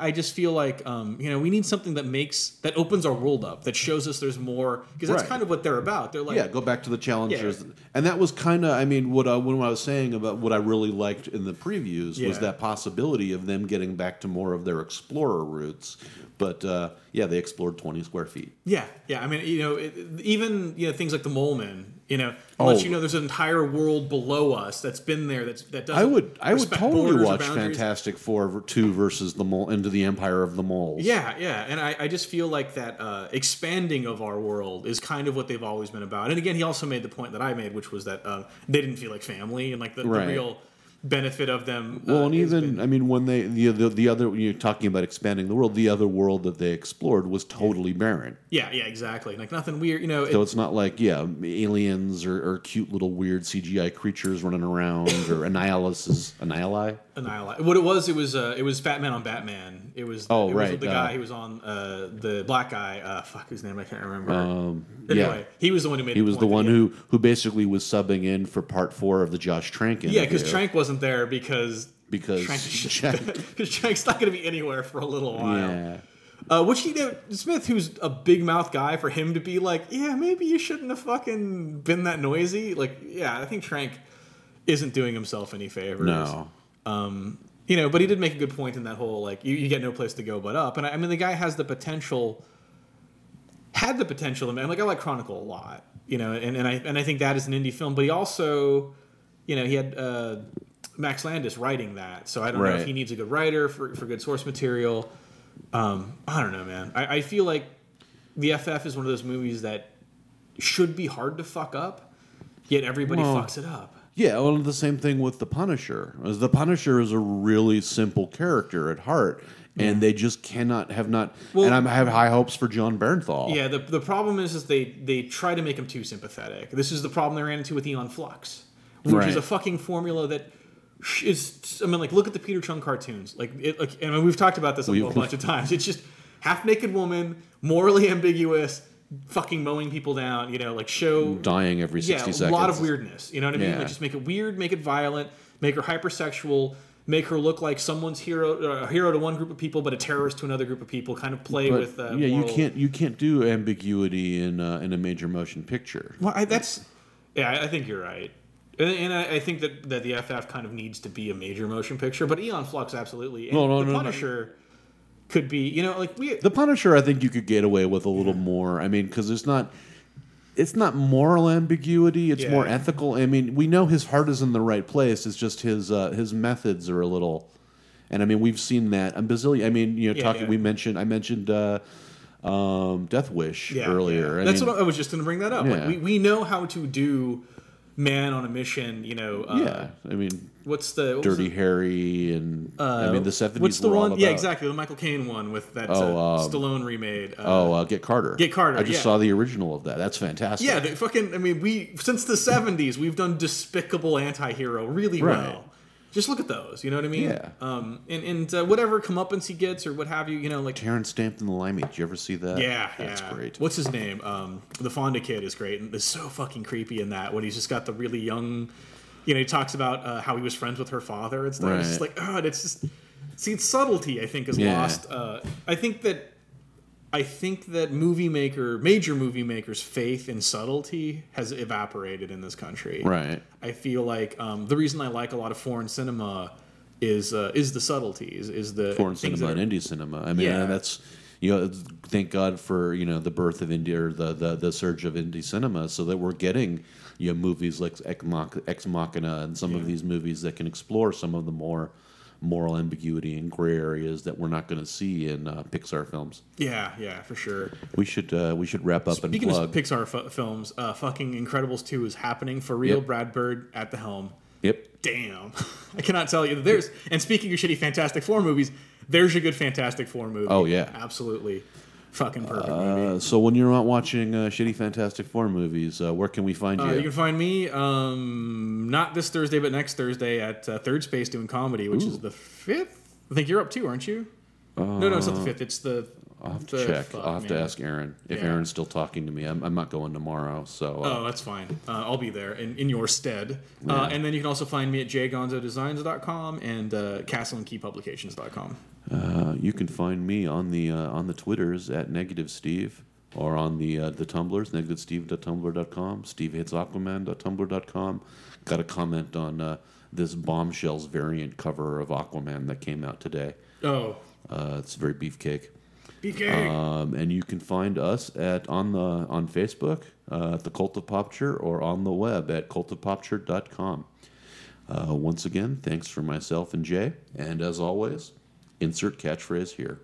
I, I just feel like um, you know we need something that makes that opens our world up that shows us there's more because that's Right. kind of what they're about. They're like yeah, go back to the challengers, Yeah. and that was kind of, I mean, what I, when I was saying about what I really liked in the previews Yeah. was that possibility of them getting back to more of their explorer roots. But uh, yeah, they explored 20 square feet. Yeah, yeah. I mean, you know, it, even you know things like the Mole Men. You know, Oh. lets you know there's an entire world below us that's been there. That's that doesn't. I would, I would totally watch. Fantastic Four two versus the mole into the Empire of the Moles. Yeah, yeah, and I, I just feel like that uh, expanding of our world is kind of what they've always been about. And again, he also made the point that I made, which was that uh, they didn't feel like family, and like the, Right. the real benefit of them. Well, uh, and even been- I mean, when they the, the the other when you're talking about expanding the world, the other world that they explored was totally barren. yeah, yeah, exactly. Like nothing weird. You know, it- So it's not like yeah, aliens or, or cute little weird CGI creatures running around or Annihilus Annihili. Annihilate. What it was, it was uh, it was Fatman on Batman. It was Oh, it right, was the uh, guy who was on uh, the black guy. Uh, fuck whose name I can't remember. Um, anyway, yeah, he was the one who made. he was the one who who basically was subbing in for part four of the Josh Trank interview. Yeah, because Trank wasn't there because because Trank because Trank's not going to be anywhere for a little while. yeah. Uh, which you know, Smith, who's a big mouth guy, for him to be like, yeah, maybe you shouldn't have fucking been that noisy. Like, yeah, I think Trank isn't doing himself any favors. No. Um, you know, but he did make a good point in that whole like you, you get no place to go but up, and I, I mean the guy has the potential, had the potential, and like I like Chronicle a lot, you know, and, and I and I think that is an indie film, but he also, you know, he had uh, Max Landis writing that, so I don't know if he needs a good writer for for good source material. Um, I don't know, man. I, I feel like the FF is one of those movies that should be hard to fuck up, yet everybody Well, fucks it up. Yeah, well, the same thing with the Punisher. As the Punisher is a really simple character at heart, and they just cannot have not. Well- and I have high hopes for Jon Bernthal. Yeah, the, the problem is is they they try to make him too sympathetic. This is the problem they ran into with Aeon Flux, which Right. is a fucking formula that is. I mean, like look at the Peter Chung cartoons. Like, it, like I mean, we've talked about this a, a bunch of times. It's just half naked woman, morally ambiguous, fucking mowing people down. You know, like show dying every 60 yeah, sixty a lot of weirdness. You know what I mean? Yeah. Like just make it weird, make it violent, make her hypersexual, make her look like someone's hero, a hero to one group of people, but a terrorist to another group of people. Kind of play But, with uh, yeah, you can't you can't do ambiguity in uh, in a major motion picture. Well, I, that's yeah, I think you're right, and, and I, I think that that the FF kind of needs to be a major motion picture, but Aeon Flux absolutely. And No, no, the no, no. Punisher could be, you know, like we. The Punisher, I think you could get away with a little more. I mean, because it's not. It's not moral ambiguity. It's Yeah. more ethical. I mean, we know his heart is in the right place. It's just his uh, his methods are a little, and I mean, we've seen that. And bazillion. I mean, you know, Yeah, talking. yeah. We mentioned. I mentioned uh, um, Death Wish yeah, earlier. yeah. I that's mean, what I was just going to bring that up. Like we, we know how to do man on a mission. You know, uh, yeah. I mean, What's the what Dirty? Harry, and I mean, the seventies. What's the one? Yeah, exactly. The Michael Caine one with that Oh, uh, um, Stallone remade. Uh, Oh, uh, Get Carter. Get Carter, I just yeah. saw the original of that. That's fantastic. yeah, the fucking. I mean, we since the '70s we've done despicable anti-hero really Right. well. Just look at those. You know what I mean? Yeah. Um. And and uh, whatever comeuppance he gets or what have you, you know, like Terence Stamped in the Limey. Did you ever see that? Yeah, that's yeah. great. What's his name? Um, the Fonda kid is great and is so fucking creepy in that when he's just got the really young. You know, he talks about uh, how he was friends with her father and stuff. It's just like, oh, it's just see, it's subtlety. I think is Yeah. lost. Uh, I think that. I think that movie maker, major movie makers' faith in subtlety has evaporated in this country. Right. I feel like um, the reason I like a lot of foreign cinema is uh, is the subtleties, is the foreign cinema that and indie cinema. I mean, Yeah. that's you know, thank God for you know the birth of indie or the the, the surge of indie cinema, so that we're getting you know movies like Ex Mach- Ex Machina and some of these movies that can explore some of the more moral ambiguity and gray areas that we're not going to see in uh, Pixar films. Yeah, yeah, for sure. We should uh, we should wrap up Speaking and of plug. Pixar f- films, uh, fucking Incredibles 2 is happening for real. Yep. Brad Bird at the helm. yep. Damn. I cannot tell you. That there's and speaking of shitty Fantastic Four movies, there's a good Fantastic Four movie. Oh, yeah. Absolutely. Fucking perfect movie. Uh, so when you're not watching uh, shitty Fantastic Four movies, uh, where can we find Uh, you? you can find me um, not this Thursday, but next Thursday at uh, Third Space doing comedy, which is the fifth. I think you're up too, aren't you? no, no, it's not the fifth. It's the. I'll have to the- check. fuck, I'll have to ask Aaron if Yeah. Aaron's still talking to me. I'm, I'm not going tomorrow, so uh, Oh, that's fine. Uh, I'll be there in, in your stead. Uh, and then you can also find me at jgonzodesigns.com and uh, castleandkeypublications.com. uh, you can find me on the uh, on the Twitters at Negative Steve or on the uh, the Tumblrs negativesteve.tumblr.com, stevehatesaquaman.tumblr.com. Got a comment on uh, this bombshells variant cover of Aquaman that came out today. Oh, Uh, it's very beefcake. BK. Um, and you can find us at on the on Facebook uh, at the Cult of Popture or on the web at cultofpopture.com. Uh, once again, thanks for myself and Jay, and as always, insert catchphrase here.